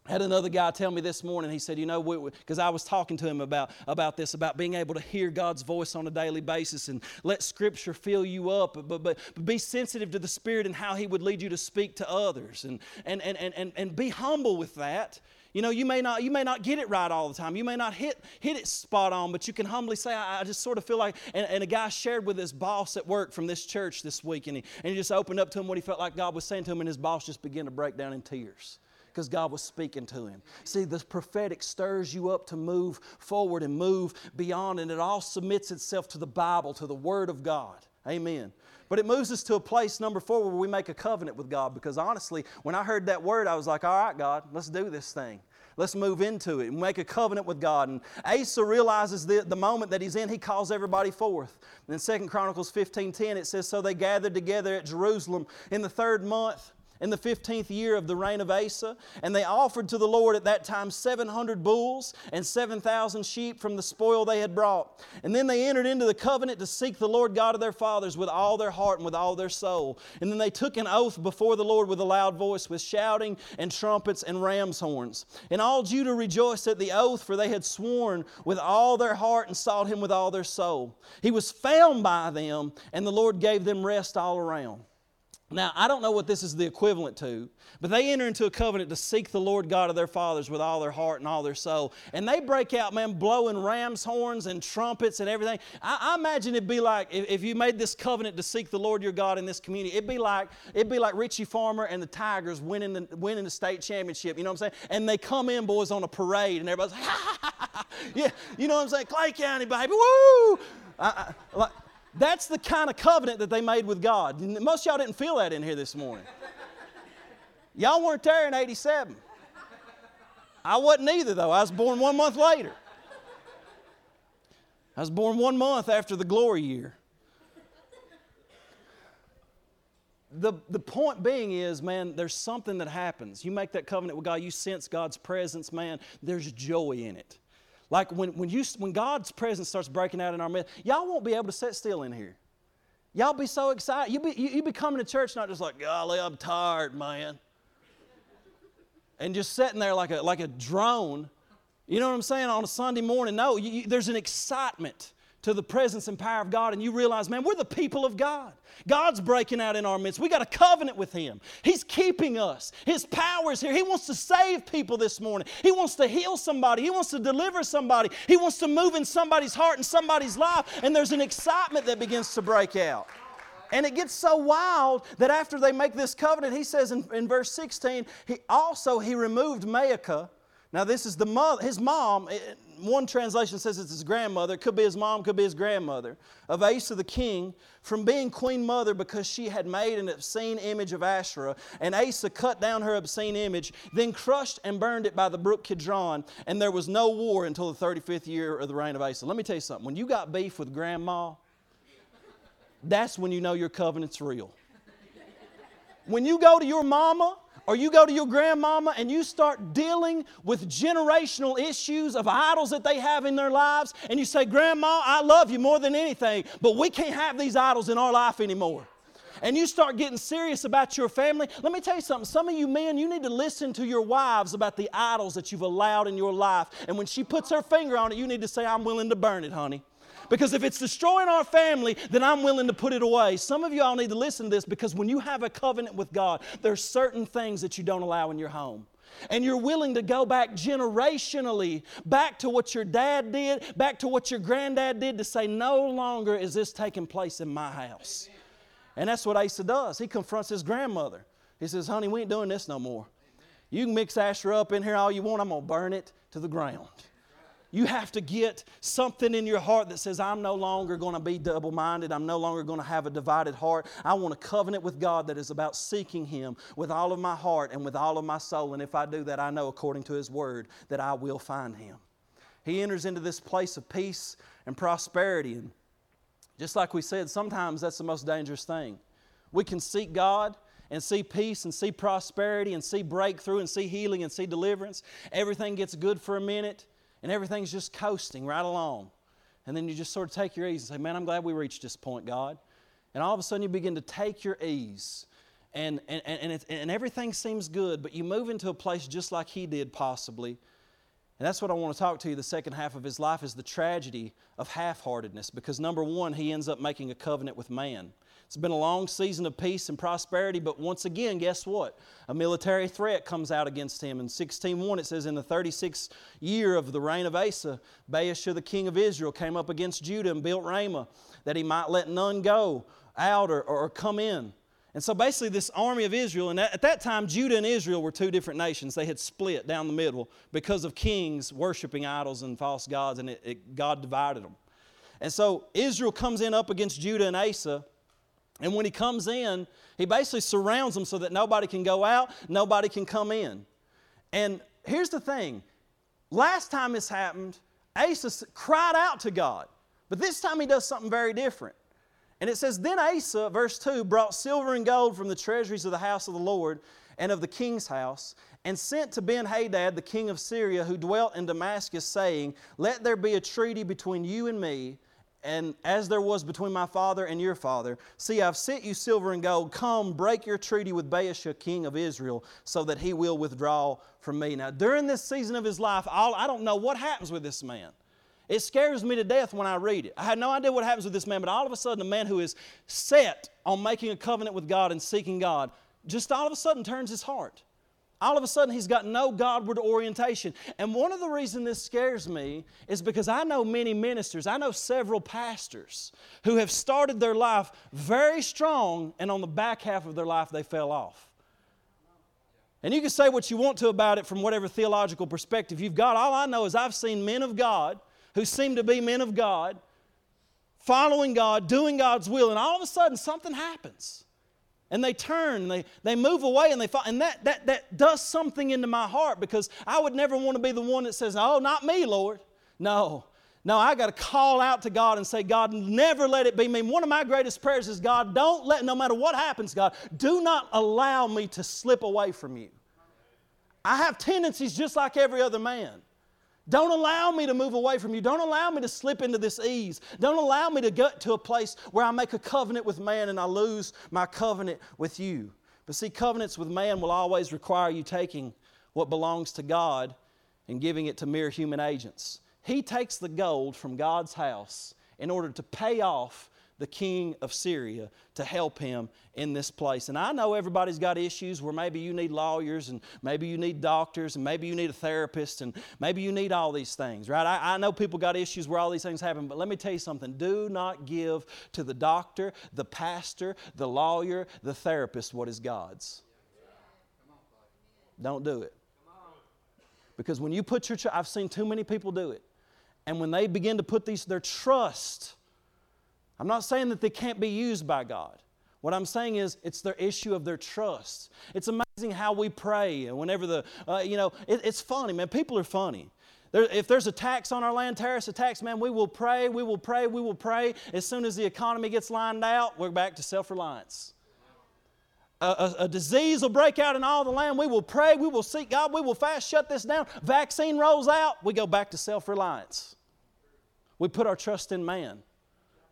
had another guy tell me this morning he said you know because i was talking to him about, about this about being able to hear god's voice on a daily basis and let scripture fill you up but, but, but be sensitive to the spirit and how he would lead you to speak to others and, and, and, and, and, and be humble with that. You know you may not you may not get it right all the time. You may not hit hit it spot on but you can humbly say i, I just sort of feel like and, and, a guy shared with his boss at work from this church this week and he, and he just opened up to him what he felt like god was saying to him and his boss just began to break down in tears because God was speaking to him. See, the prophetic stirs you up to move forward and move beyond, and it all submits itself to the Bible, to the Word of God. Amen. But it moves us to a place, number four, where we make a covenant with God. Because honestly, when I heard that word, I was like, all right, God, let's do this thing. Let's move into it and make a covenant with God. And Asa realizes the, the moment that he's in, he calls everybody forth. In 2 Chronicles 15.10, it says, So they gathered together at Jerusalem in the third month in the 15th year of the reign of Asa, and they offered to the Lord at that time 700 bulls and 7,000 sheep from the spoil they had brought. And then they entered into the covenant to seek the Lord God of their fathers with all their heart and with all their soul. And then they took an oath before the Lord with a loud voice, with shouting and trumpets and ram's horns. And all Judah rejoiced at the oath, for they had sworn with all their heart and sought him with all their soul. He was found by them, and the Lord gave them rest all around. Now, I don't know what this is the equivalent to, but they enter into a covenant to seek the Lord God of their fathers with all their heart and all their soul. And they break out, man, blowing ram's horns and trumpets and everything. I, I imagine it'd be like if, if, you made this covenant to seek the Lord your God in this community, it'd be like it'd be like Richie Farmer and the Tigers winning the, winning the state championship. You know what I'm saying? And they come in, boys, on a parade, and everybody's, ha, ha, ha, ha. yeah, you know what I'm saying? Clay County, baby, woo! I, I, like, that's the kind of covenant that they made with God. Most y'all didn't feel that in here this morning. Y'all weren't there in 87. I wasn't either, though. I was born one month later. I was born one month after the glory year. The, the point being is, man, there's something that happens. You make that covenant with God, you sense God's presence, man, there's joy in it. Like when, when, you, when God's presence starts breaking out in our midst, y'all won't be able to sit still in here. Y'all be so excited. You be, you, you be coming to church not just like, golly, I'm tired, man. And just sitting there like a, like a drone. You know what I'm saying? On a Sunday morning. No, you, you, there's an excitement to the presence and power of God, and you realize, man, we're the people of God. God's breaking out in our midst. We got a covenant with Him. He's keeping us. His power is here. He wants to save people this morning. He wants to heal somebody. He wants to deliver somebody. He wants to move in somebody's heart and somebody's life, and there's an excitement that begins to break out. And it gets so wild that after they make this covenant, he says in, in verse 16, he also he removed Maacah. Now, this is the mother, his mom eh, one translation says it's his grandmother, it could be his mom, could be his grandmother, of Asa the king, from being queen mother because she had made an obscene image of Asherah. And Asa cut down her obscene image, then crushed and burned it by the brook Kidron. And there was no war until the 35th year of the reign of Asa. Let me tell you something. When you got beef with grandma, that's when you know your covenant's real. When you go to your mama or you go to your grandmama and you start dealing with generational issues of idols that they have in their lives, and you say, Grandma, I love you more than anything, but we can't have these idols in our life anymore and you start getting serious about your family, let me tell you something. Some of you men, you need to listen to your wives about the idols that you've allowed in your life. And when she puts her finger on it, you need to say, I'm willing to burn it, honey. Because if it's destroying our family, then I'm willing to put it away. Some of y'all need to listen to this because when you have a covenant with God, there's certain things that you don't allow in your home. and you're willing to go back generationally, back to what your dad did, back to what your granddad did, to say, no longer is this taking place in my house. And that's what Asa does. He confronts his grandmother. He says, honey, we ain't doing this no more. You can mix Asher up in here all you want, I'm going to burn it to the ground. You have to get something in your heart that says, I'm no longer going to be double minded. I'm no longer going to have a divided heart. I want a covenant with God that is about seeking Him with all of my heart and with all of my soul. And if I do that, I know according to His word that I will find Him. He enters into this place of peace and prosperity. And just like we said, sometimes that's the most dangerous thing. We can seek God and see peace and see prosperity and see breakthrough and see healing and see deliverance. Everything gets good for a minute and everything's just coasting right along. And then you just sort of take your ease and say, Man, I'm glad we reached this point, God. And all of a sudden you begin to take your ease. And, and, and, and everything seems good, but you move into a place just like he did, possibly. And that's what I want to talk to you the second half of his life is the tragedy of half heartedness. Because number one, he ends up making a covenant with man. It's been a long season of peace and prosperity, but once again, guess what? A military threat comes out against him. In 16.1, it says, In the 36th year of the reign of Asa, Baasha, the king of Israel, came up against Judah and built Ramah, that he might let none go out or, or come in. And so basically, this army of Israel, and at that time, Judah and Israel were two different nations. They had split down the middle because of kings worshiping idols and false gods, and it, it, God divided them. And so Israel comes in up against Judah and Asa, and when he comes in, he basically surrounds them so that nobody can go out, nobody can come in. And here's the thing last time this happened, Asa cried out to God, but this time he does something very different. And it says, Then Asa, verse 2, brought silver and gold from the treasuries of the house of the Lord and of the king's house, and sent to Ben Hadad, the king of Syria, who dwelt in Damascus, saying, Let there be a treaty between you and me and as there was between my father and your father, see, I've sent you silver and gold. Come, break your treaty with Baasha, king of Israel, so that he will withdraw from me. Now, during this season of his life, I don't know what happens with this man. It scares me to death when I read it. I had no idea what happens with this man, but all of a sudden, a man who is set on making a covenant with God and seeking God just all of a sudden turns his heart all of a sudden he's got no Godward orientation. And one of the reasons this scares me is because I know many ministers, I know several pastors who have started their life very strong, and on the back half of their life they fell off. And you can say what you want to about it from whatever theological perspective you've got. All I know is I've seen men of God who seem to be men of God, following God, doing God's will, and all of a sudden something happens. And they turn and they, they move away and they fall and that, that that does something into my heart because i would never want to be the one that says oh not me lord. No. No i got to call out to god and say god never let it be me. One of my greatest prayers is god don't let no matter what happens god do not allow me to slip away from you. I have tendencies just like every other man don't allow me to move away from you. Don't allow me to slip into this ease. Don't allow me to get to a place where I make a covenant with man and I lose my covenant with you. But see, covenants with man will always require you taking what belongs to God and giving it to mere human agents. He takes the gold from God's house in order to pay off the king of Syria to help him in this place. And I know everybody's got issues where maybe you need lawyers and maybe you need doctors and maybe you need a therapist and maybe you need all these things, right? I, I know people got issues where all these things happen, but let me tell you something. Do not give to the doctor, the pastor, the lawyer, the therapist what is God's. Don't do it. Because when you put your, I've seen too many people do it. And when they begin to put these, their trust I'm not saying that they can't be used by God. What I'm saying is, it's their issue of their trust. It's amazing how we pray. And whenever the, uh, you know, it, it's funny, man. People are funny. There, if there's a tax on our land, terrorist attacks, man, we will pray, we will pray, we will pray. As soon as the economy gets lined out, we're back to self reliance. A, a, a, disease will break out in all the land. We will pray, we will seek God, we will fast, shut this down. Vaccine rolls out, we go back to self reliance. We put our trust in man.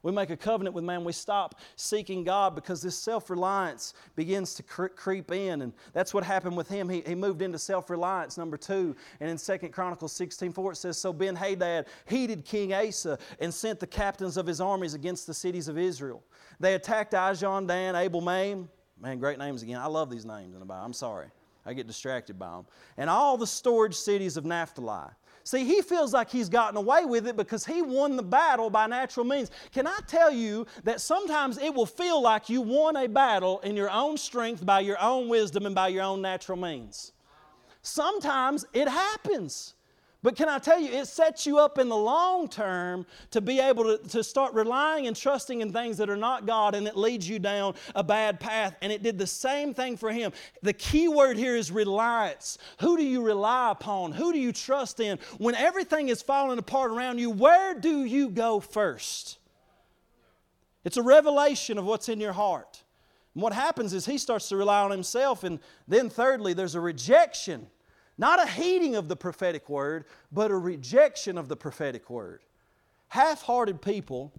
We make a covenant with man. We stop seeking God because this self reliance begins to cre- creep in. And that's what happened with him. He, he moved into self reliance, number two. And in 2 Chronicles 16 4, it says So Ben Hadad heeded King Asa and sent the captains of his armies against the cities of Israel. They attacked Ijon, Dan, Abel, Maim. Man, great names again. I love these names in the Bible. I'm sorry. I get distracted by them. And all the storage cities of Naphtali. See, he feels like he's gotten away with it because he won the battle by natural means. Can I tell you that sometimes it will feel like you won a battle in your own strength, by your own wisdom, and by your own natural means? Sometimes it happens. But can I tell you, it sets you up in the long term to be able to, to start relying and trusting in things that are not God, and it leads you down a bad path. And it did the same thing for him. The key word here is reliance. Who do you rely upon? Who do you trust in? When everything is falling apart around you, where do you go first? It's a revelation of what's in your heart. And what happens is he starts to rely on himself, and then thirdly, there's a rejection not a heeding of the prophetic word, but a rejection of the prophetic word. Half hearted people,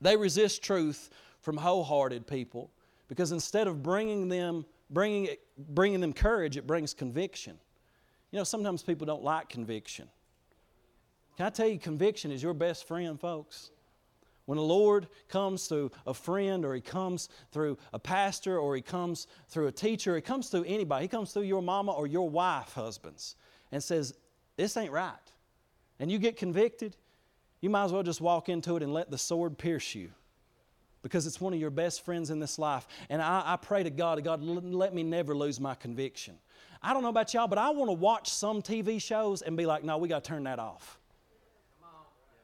they resist truth from wholehearted people because instead of bringing them, bringing, it, bringing them courage, it brings conviction. You know, sometimes people don't like conviction. Can I tell you, conviction is your best friend, folks? When the Lord comes through a friend or He comes through a pastor or He comes through a teacher, He comes through anybody, He comes through your mama or your wife, husbands, and says, This ain't right. And you get convicted, you might as well just walk into it and let the sword pierce you because it's one of your best friends in this life. And I, I pray to God, God, let me never lose my conviction. I don't know about y'all, but I want to watch some TV shows and be like, no, we got to turn that off.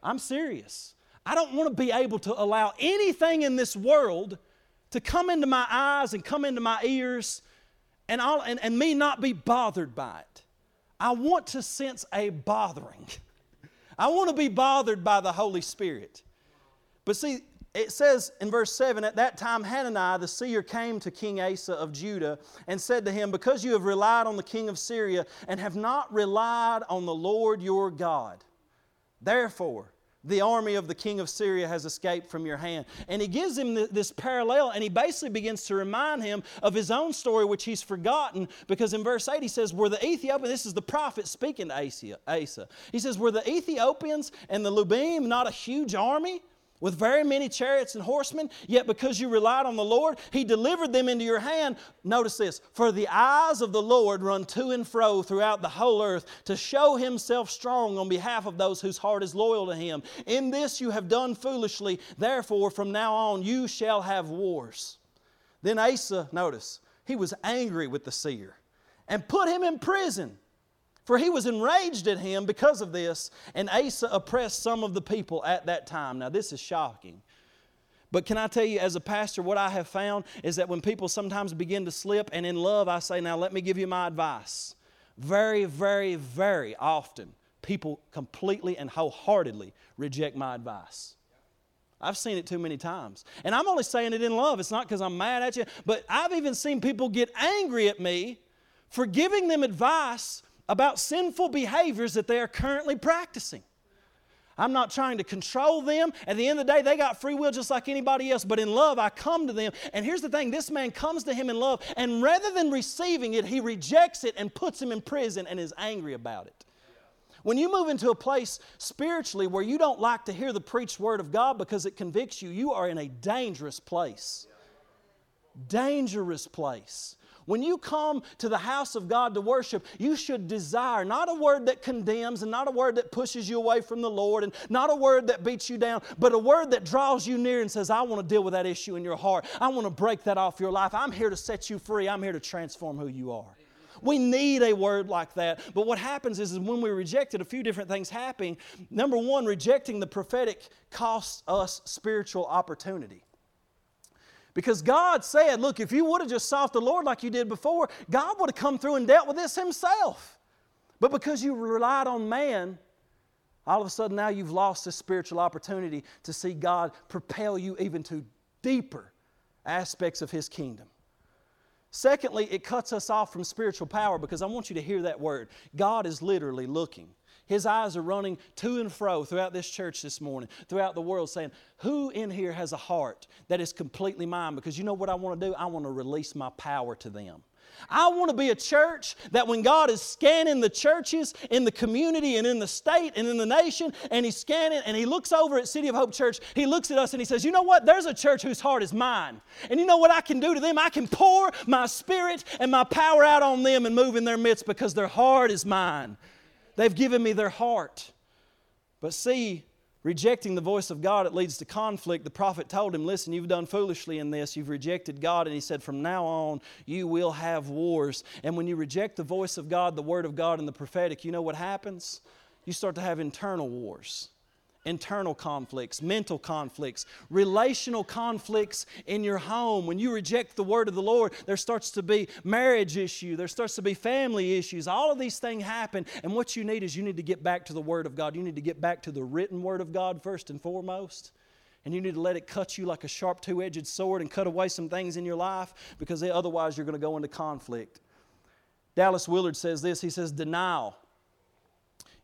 I'm serious. I don't want to be able to allow anything in this world to come into my eyes and come into my ears and, and, and me not be bothered by it. I want to sense a bothering. I want to be bothered by the Holy Spirit. But see, it says in verse 7 At that time, Hananiah the seer came to King Asa of Judah and said to him, Because you have relied on the king of Syria and have not relied on the Lord your God, therefore, the army of the king of Syria has escaped from your hand. And he gives him this parallel, and he basically begins to remind him of his own story, which he's forgotten, because in verse 8 he says, Were the Ethiopians, this is the prophet speaking to Asa, he says, Were the Ethiopians and the Lubim not a huge army? With very many chariots and horsemen, yet because you relied on the Lord, He delivered them into your hand. Notice this For the eyes of the Lord run to and fro throughout the whole earth to show Himself strong on behalf of those whose heart is loyal to Him. In this you have done foolishly, therefore from now on you shall have wars. Then Asa, notice, he was angry with the seer and put him in prison for he was enraged at him because of this, and Asa oppressed some of the people at that time. Now, this is shocking. But can I tell you, as a pastor, what I have found is that when people sometimes begin to slip, and in love, I say, Now, let me give you my advice. Very, very, very often, people completely and wholeheartedly reject my advice. I've seen it too many times. And I'm only saying it in love. It's not because I'm mad at you, but I've even seen people get angry at me for giving them advice about sinful behaviors that they are currently practicing. I'm not trying to control them. At the end of the day, they got free will just like anybody else. But in love, I come to them. And here's the thing this man comes to him in love, and rather than receiving it, he rejects it and puts him in prison and is angry about it. When you move into a place spiritually where you don't like to hear the preached word of God because it convicts you, you are in a dangerous place. Dangerous place. When you come to the house of God to worship, you should desire not a word that condemns and not a word that pushes you away from the Lord and not a word that beats you down, but a word that draws you near and says, I want to deal with that issue in your heart. I want to break that off your life. I'm here to set you free. I'm here to transform who you are. We need a word like that. But what happens is, is when we reject it, a few different things happen. Number one, rejecting the prophetic costs us spiritual opportunity. Because God said, look, if you would have just sought the Lord like you did before, God would have come through and dealt with this Himself. But because you relied on man, all of a sudden now you've lost this spiritual opportunity to see God propel you even to deeper aspects of His kingdom. Secondly, it cuts us off from spiritual power because I want you to hear that word. God is literally looking. His eyes are running to and fro throughout this church this morning, throughout the world, saying, Who in here has a heart that is completely mine? Because you know what I want to do? I want to release my power to them. I want to be a church that when God is scanning the churches in the community and in the state and in the nation, and He's scanning and He looks over at City of Hope Church, He looks at us and He says, You know what? There's a church whose heart is mine. And you know what I can do to them? I can pour my spirit and my power out on them and move in their midst because their heart is mine. They've given me their heart. But see, Rejecting the voice of God, it leads to conflict. The prophet told him, Listen, you've done foolishly in this. You've rejected God. And he said, From now on, you will have wars. And when you reject the voice of God, the word of God, and the prophetic, you know what happens? You start to have internal wars internal conflicts, mental conflicts, relational conflicts in your home. When you reject the word of the Lord, there starts to be marriage issue, there starts to be family issues. All of these things happen, and what you need is you need to get back to the word of God. You need to get back to the written word of God first and foremost. And you need to let it cut you like a sharp two edged sword and cut away some things in your life because otherwise you're going to go into conflict. Dallas Willard says this he says, denial,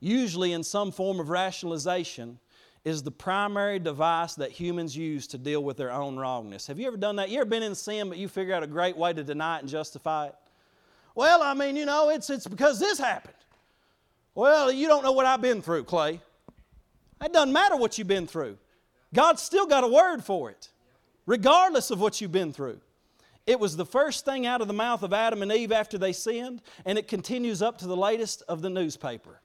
usually in some form of rationalization, is the primary device that humans use to deal with their own wrongness. Have you ever done that? You ever been in sin, but you figure out a great way to deny it and justify it? Well, I mean, you know, it's, it's because this happened. Well, you don't know what I've been through, Clay. It doesn't matter what you've been through. God's still got a word for it, regardless of what you've been through. It was the first thing out of the mouth of Adam and Eve after they sinned, and it continues up to the latest of the newspaper.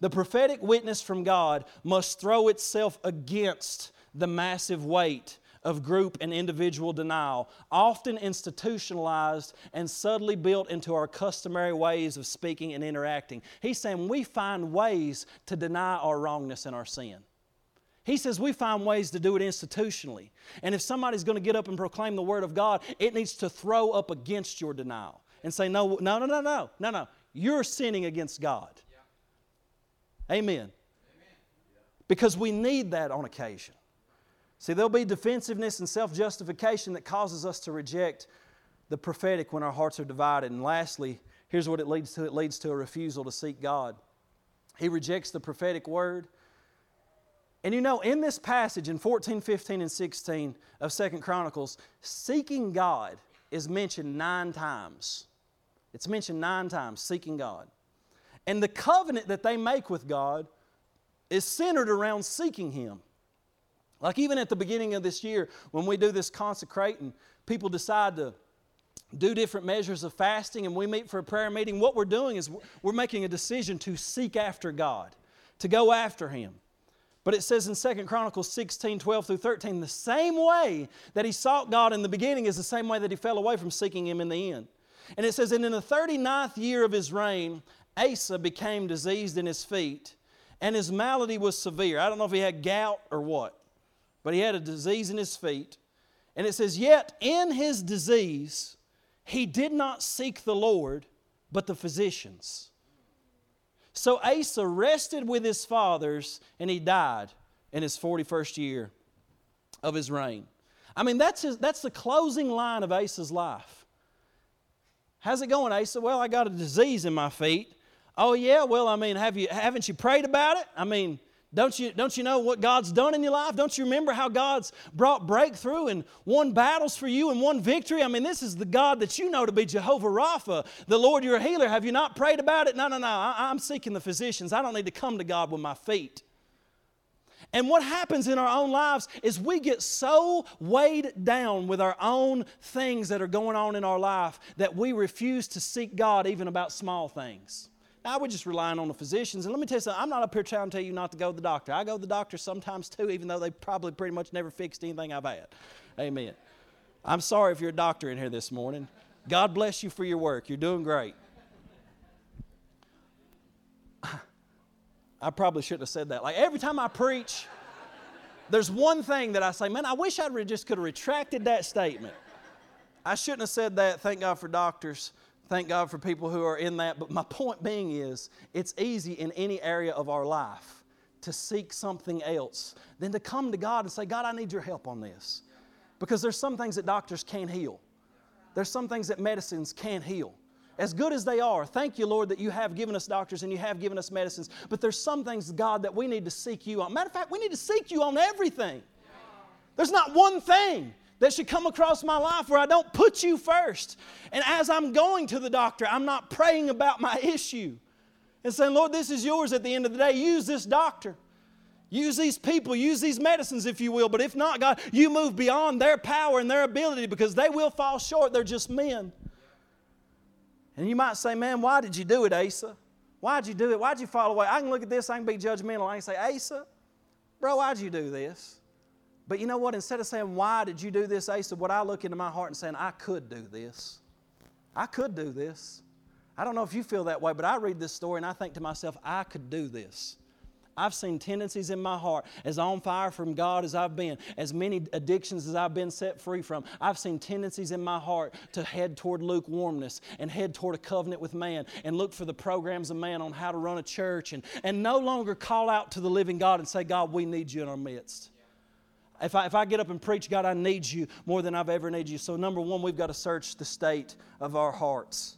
The prophetic witness from God must throw itself against the massive weight of group and individual denial, often institutionalized and subtly built into our customary ways of speaking and interacting. He's saying we find ways to deny our wrongness and our sin. He says we find ways to do it institutionally. And if somebody's going to get up and proclaim the Word of God, it needs to throw up against your denial and say, no, no, no, no, no, no, no. You're sinning against God. Amen. Because we need that on occasion. See, there'll be defensiveness and self justification that causes us to reject the prophetic when our hearts are divided. And lastly, here's what it leads to it leads to a refusal to seek God. He rejects the prophetic word. And you know, in this passage in 14, 15, and 16 of Second Chronicles, seeking God is mentioned nine times. It's mentioned nine times, seeking God. And the covenant that they make with God is centered around seeking Him. Like even at the beginning of this year, when we do this consecrating, people decide to do different measures of fasting and we meet for a prayer meeting, what we're doing is we're making a decision to seek after God, to go after Him. But it says in 2 Chronicles 16, 12 through 13, the same way that he sought God in the beginning is the same way that he fell away from seeking Him in the end. And it says, And in the 39th year of his reign, Asa became diseased in his feet, and his malady was severe. I don't know if he had gout or what, but he had a disease in his feet. And it says, Yet in his disease, he did not seek the Lord, but the physicians. So Asa rested with his fathers, and he died in his 41st year of his reign. I mean, that's, his, that's the closing line of Asa's life. How's it going, Asa? Well, I got a disease in my feet. Oh yeah, well, I mean, have you haven't you prayed about it? I mean, don't you, don't you know what God's done in your life? Don't you remember how God's brought breakthrough and won battles for you and won victory? I mean, this is the God that you know to be Jehovah Rapha, the Lord your healer. Have you not prayed about it? No, no, no. I, am seeking the physicians. I don't need to come to God with my feet. And what happens in our own lives is we get so weighed down with our own things that are going on in our life that we refuse to seek God even about small things. Now, we're just relying on the physicians. And let me tell you something, I'm not up here trying to tell you not to go to the doctor. I go to the doctor sometimes too, even though they probably pretty much never fixed anything I've had. Amen. I'm sorry if you're a doctor in here this morning. God bless you for your work. You're doing great. I probably shouldn't have said that. Like every time I preach, there's one thing that I say, man, I wish I just could have retracted that statement. I shouldn't have said that. Thank God for doctors. Thank God for people who are in that. But my point being is, it's easy in any area of our life to seek something else than to come to God and say, God, I need your help on this. Because there's some things that doctors can't heal, there's some things that medicines can't heal. As good as they are, thank you, Lord, that you have given us doctors and you have given us medicines. But there's some things, God, that we need to seek you on. Matter of fact, we need to seek you on everything. There's not one thing that should come across my life where I don't put you first. And as I'm going to the doctor, I'm not praying about my issue and saying, Lord, this is yours at the end of the day. Use this doctor. Use these people, use these medicines if you will, but if not, God, you move beyond their power and their ability because they will fall short. They're just men. And you might say, Man, why did you do it, Asa? Why'd you do it? Why'd you fall away? I can look at this, I can be judgmental. I can say, Asa, bro, why'd you do this? But you know what? Instead of saying, Why did you do this, Asa, what I look into my heart and saying, I could do this. I could do this. I don't know if you feel that way, but I read this story and I think to myself, I could do this. I've seen tendencies in my heart, as on fire from God as I've been, as many addictions as I've been set free from. I've seen tendencies in my heart to head toward lukewarmness and head toward a covenant with man and look for the programs of man on how to run a church and, and no longer call out to the living God and say, God, we need you in our midst. If I, if I get up and preach, God, I need you more than I've ever needed you. So, number one, we've got to search the state of our hearts.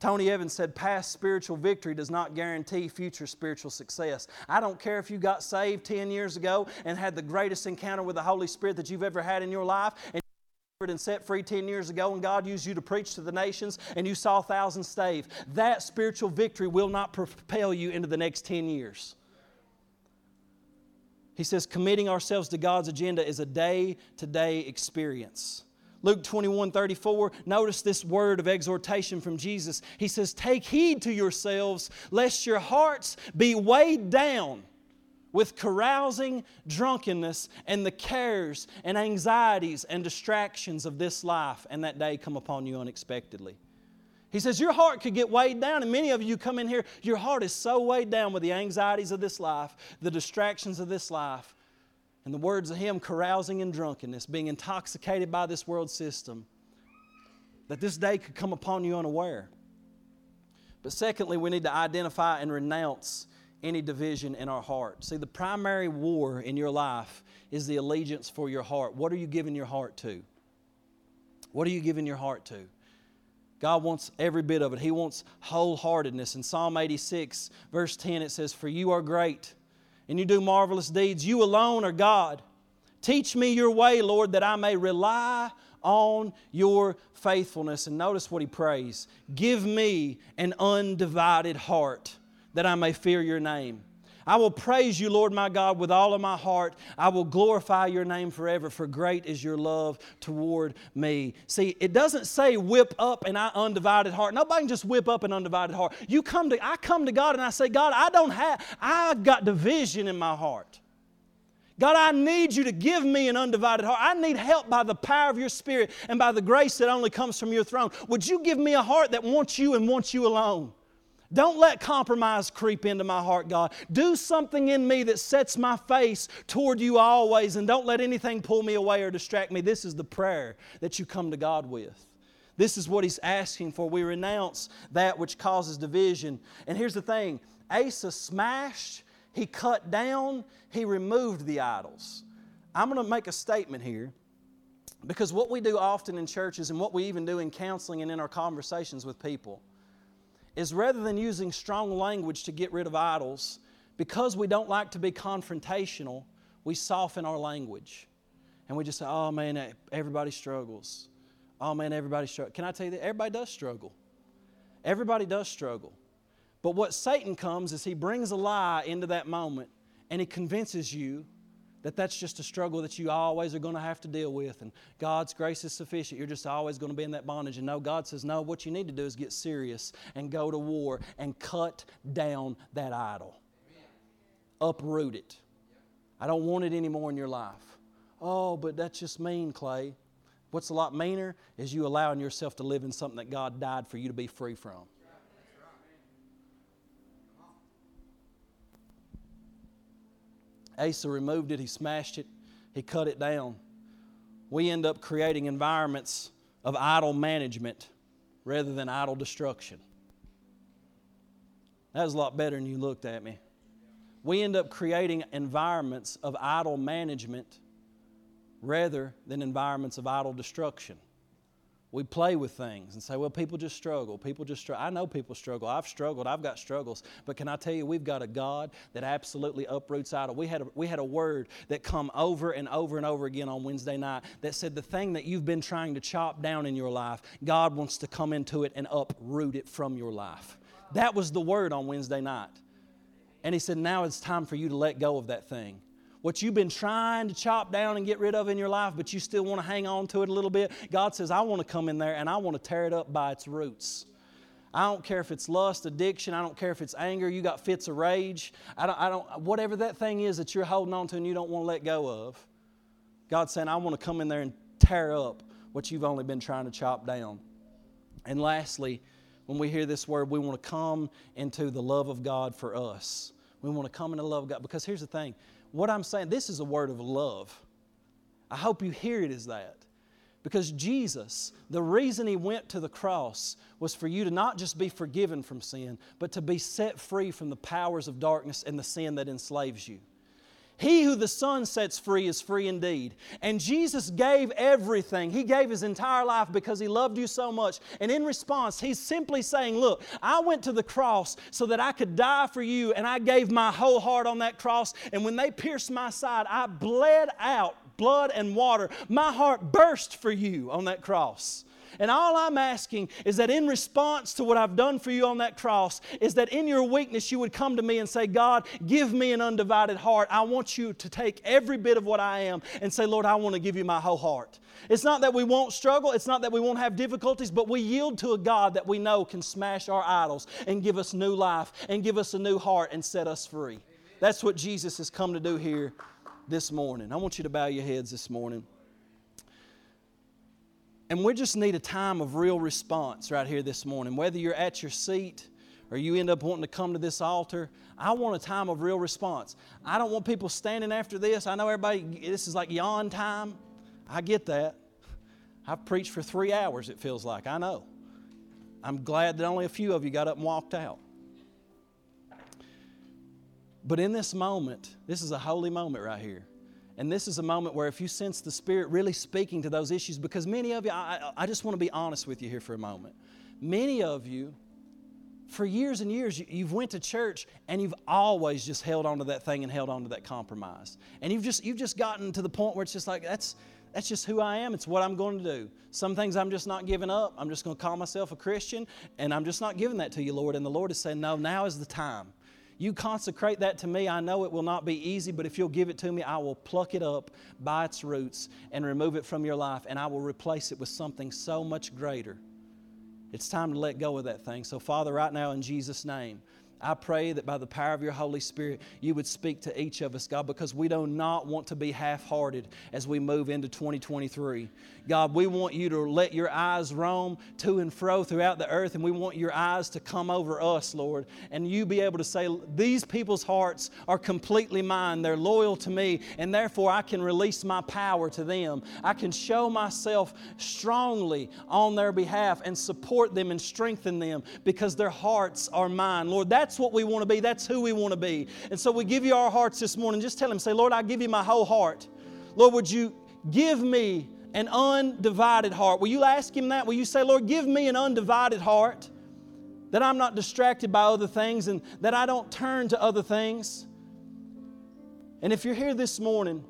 Tony Evans said, Past spiritual victory does not guarantee future spiritual success. I don't care if you got saved 10 years ago and had the greatest encounter with the Holy Spirit that you've ever had in your life, and and set free 10 years ago, and God used you to preach to the nations, and you saw thousands saved. That spiritual victory will not propel you into the next 10 years. He says, committing ourselves to God's agenda is a day to day experience. Luke 21 34, notice this word of exhortation from Jesus. He says, Take heed to yourselves, lest your hearts be weighed down with carousing, drunkenness, and the cares and anxieties and distractions of this life, and that day come upon you unexpectedly. He says, Your heart could get weighed down, and many of you come in here, your heart is so weighed down with the anxieties of this life, the distractions of this life, and the words of him carousing in drunkenness, being intoxicated by this world system, that this day could come upon you unaware. But secondly, we need to identify and renounce any division in our heart. See, the primary war in your life is the allegiance for your heart. What are you giving your heart to? What are you giving your heart to? God wants every bit of it. He wants wholeheartedness. In Psalm 86, verse 10, it says, For you are great and you do marvelous deeds. You alone are God. Teach me your way, Lord, that I may rely on your faithfulness. And notice what he prays Give me an undivided heart that I may fear your name. I will praise you, Lord my God, with all of my heart. I will glorify your name forever, for great is your love toward me. See, it doesn't say whip up an undivided heart. Nobody can just whip up an undivided heart. You come to, I come to God and I say, God, I don't have, I've got division in my heart. God, I need you to give me an undivided heart. I need help by the power of your Spirit and by the grace that only comes from your throne. Would you give me a heart that wants you and wants you alone? Don't let compromise creep into my heart, God. Do something in me that sets my face toward you always, and don't let anything pull me away or distract me. This is the prayer that you come to God with. This is what He's asking for. We renounce that which causes division. And here's the thing Asa smashed, he cut down, he removed the idols. I'm going to make a statement here. Because what we do often in churches and what we even do in counseling and in our conversations with people is rather than using strong language to get rid of idols, because we don't like to be confrontational, we soften our language. And we just say, oh man, everybody struggles. Oh man, everybody struggles. Can I tell you that? Everybody does struggle. Everybody does struggle. But what Satan comes is he brings a lie into that moment and he convinces you that that's just a struggle that you always are going to have to deal with and god's grace is sufficient. You're just always going to be in that bondage. And no god says no what you need to do is get serious and go to war and cut down that idol. Uproot it. I don't want it anymore in your life. Oh but that's just mean clay. What's a lot meaner is you allowing yourself to live in something that god died for you to be free from Asa removed it, he smashed it, he cut it down. We end up creating environments of idol management rather than idol destruction. That was a lot better than you looked at me. We end up creating environments of idol management rather than environments of idol destruction. We play with things and say, well, people just struggle. People just struggle. I know people struggle. I've struggled. I've got struggles. But can I tell you, we've got a God that absolutely uproots idol. We had a, we had a word that come over and over and over again on Wednesday night that said the thing that you've been trying to chop down in your life, God wants to come into it and uproot it from your life. That was the word on Wednesday night. And he said, now it's time for you to let go of that thing what you've been trying to chop down and get rid of in your life, but you still want to hang on to it a little bit, God says, I want to come in there and I want to tear it up by its roots. I don't care if it's lust, addiction, I don't care if it's anger, you got fits of rage. I don't, I don't, whatever that thing is that you're holding on to and you don't want to let go of. God's saying, I want to come in there and tear up what you've only been trying to chop down. And lastly, when we hear this word, we want to come into the love of God for us. We want to come into the love of God. Because here's the thing what I'm saying, this is a word of love. I hope you hear it as that. Because Jesus, the reason He went to the cross was for you to not just be forgiven from sin, but to be set free from the powers of darkness and the sin that enslaves you. He who the Son sets free is free indeed. And Jesus gave everything. He gave His entire life because He loved you so much. And in response, He's simply saying, Look, I went to the cross so that I could die for you, and I gave my whole heart on that cross. And when they pierced my side, I bled out blood and water. My heart burst for you on that cross. And all I'm asking is that in response to what I've done for you on that cross, is that in your weakness you would come to me and say, God, give me an undivided heart. I want you to take every bit of what I am and say, Lord, I want to give you my whole heart. It's not that we won't struggle, it's not that we won't have difficulties, but we yield to a God that we know can smash our idols and give us new life and give us a new heart and set us free. That's what Jesus has come to do here this morning. I want you to bow your heads this morning. And we just need a time of real response right here this morning. Whether you're at your seat or you end up wanting to come to this altar, I want a time of real response. I don't want people standing after this. I know everybody, this is like yawn time. I get that. I've preached for three hours, it feels like. I know. I'm glad that only a few of you got up and walked out. But in this moment, this is a holy moment right here. And this is a moment where if you sense the Spirit really speaking to those issues, because many of you, I, I just want to be honest with you here for a moment. Many of you, for years and years, you, you've went to church and you've always just held on to that thing and held on to that compromise. And you've just, you've just gotten to the point where it's just like, that's, that's just who I am. It's what I'm going to do. Some things I'm just not giving up. I'm just going to call myself a Christian, and I'm just not giving that to you, Lord. And the Lord is saying, No, now is the time. You consecrate that to me. I know it will not be easy, but if you'll give it to me, I will pluck it up by its roots and remove it from your life, and I will replace it with something so much greater. It's time to let go of that thing. So, Father, right now, in Jesus' name, I pray that by the power of your Holy Spirit, you would speak to each of us, God, because we do not want to be half hearted as we move into 2023. God, we want you to let your eyes roam to and fro throughout the earth, and we want your eyes to come over us, Lord, and you be able to say, These people's hearts are completely mine. They're loyal to me, and therefore I can release my power to them. I can show myself strongly on their behalf and support them and strengthen them because their hearts are mine. Lord, that's what we want to be. That's who we want to be. And so we give you our hearts this morning. Just tell Him, say, Lord, I give you my whole heart. Lord, would you give me an undivided heart. Will you ask Him that? Will you say, Lord, give me an undivided heart that I'm not distracted by other things and that I don't turn to other things? And if you're here this morning,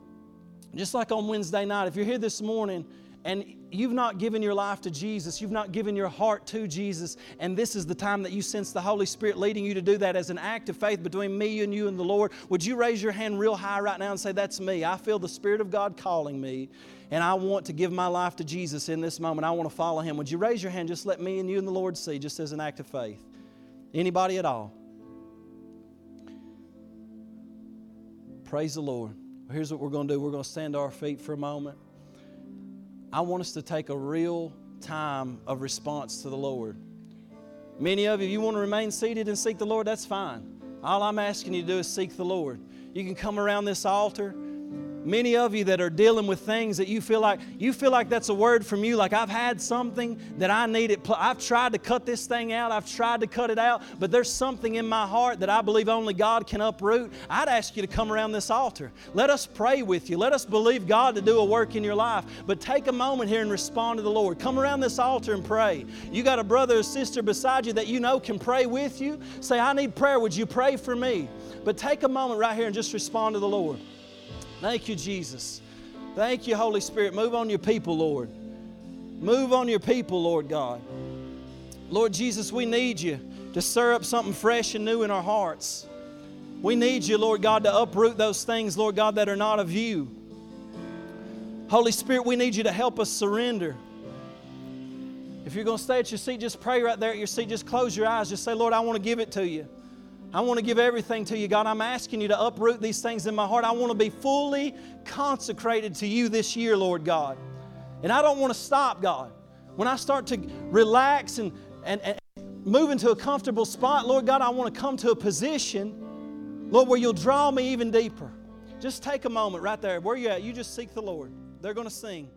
just like on Wednesday night, if you're here this morning and you've not given your life to Jesus, you've not given your heart to Jesus, and this is the time that you sense the Holy Spirit leading you to do that as an act of faith between me and you and the Lord, would you raise your hand real high right now and say, That's me? I feel the Spirit of God calling me, and I want to give my life to Jesus in this moment. I want to follow Him. Would you raise your hand? Just let me and you and the Lord see, just as an act of faith. Anybody at all? Praise the Lord. Here's what we're going to do we're going to stand to our feet for a moment. I want us to take a real time of response to the Lord. Many of you, you want to remain seated and seek the Lord, that's fine. All I'm asking you to do is seek the Lord. You can come around this altar Many of you that are dealing with things that you feel like you feel like that's a word from you like I've had something that I needed I've tried to cut this thing out I've tried to cut it out but there's something in my heart that I believe only God can uproot. I'd ask you to come around this altar. Let us pray with you. Let us believe God to do a work in your life. But take a moment here and respond to the Lord. Come around this altar and pray. You got a brother or sister beside you that you know can pray with you. Say I need prayer. Would you pray for me? But take a moment right here and just respond to the Lord Thank you, Jesus. Thank you, Holy Spirit. Move on your people, Lord. Move on your people, Lord God. Lord Jesus, we need you to stir up something fresh and new in our hearts. We need you, Lord God, to uproot those things, Lord God, that are not of you. Holy Spirit, we need you to help us surrender. If you're going to stay at your seat, just pray right there at your seat. Just close your eyes. Just say, Lord, I want to give it to you. I want to give everything to you, God. I'm asking you to uproot these things in my heart. I want to be fully consecrated to you this year, Lord God. And I don't want to stop, God. When I start to relax and, and, and move into a comfortable spot, Lord God, I want to come to a position, Lord, where you'll draw me even deeper. Just take a moment right there. Where you at? You just seek the Lord. They're going to sing.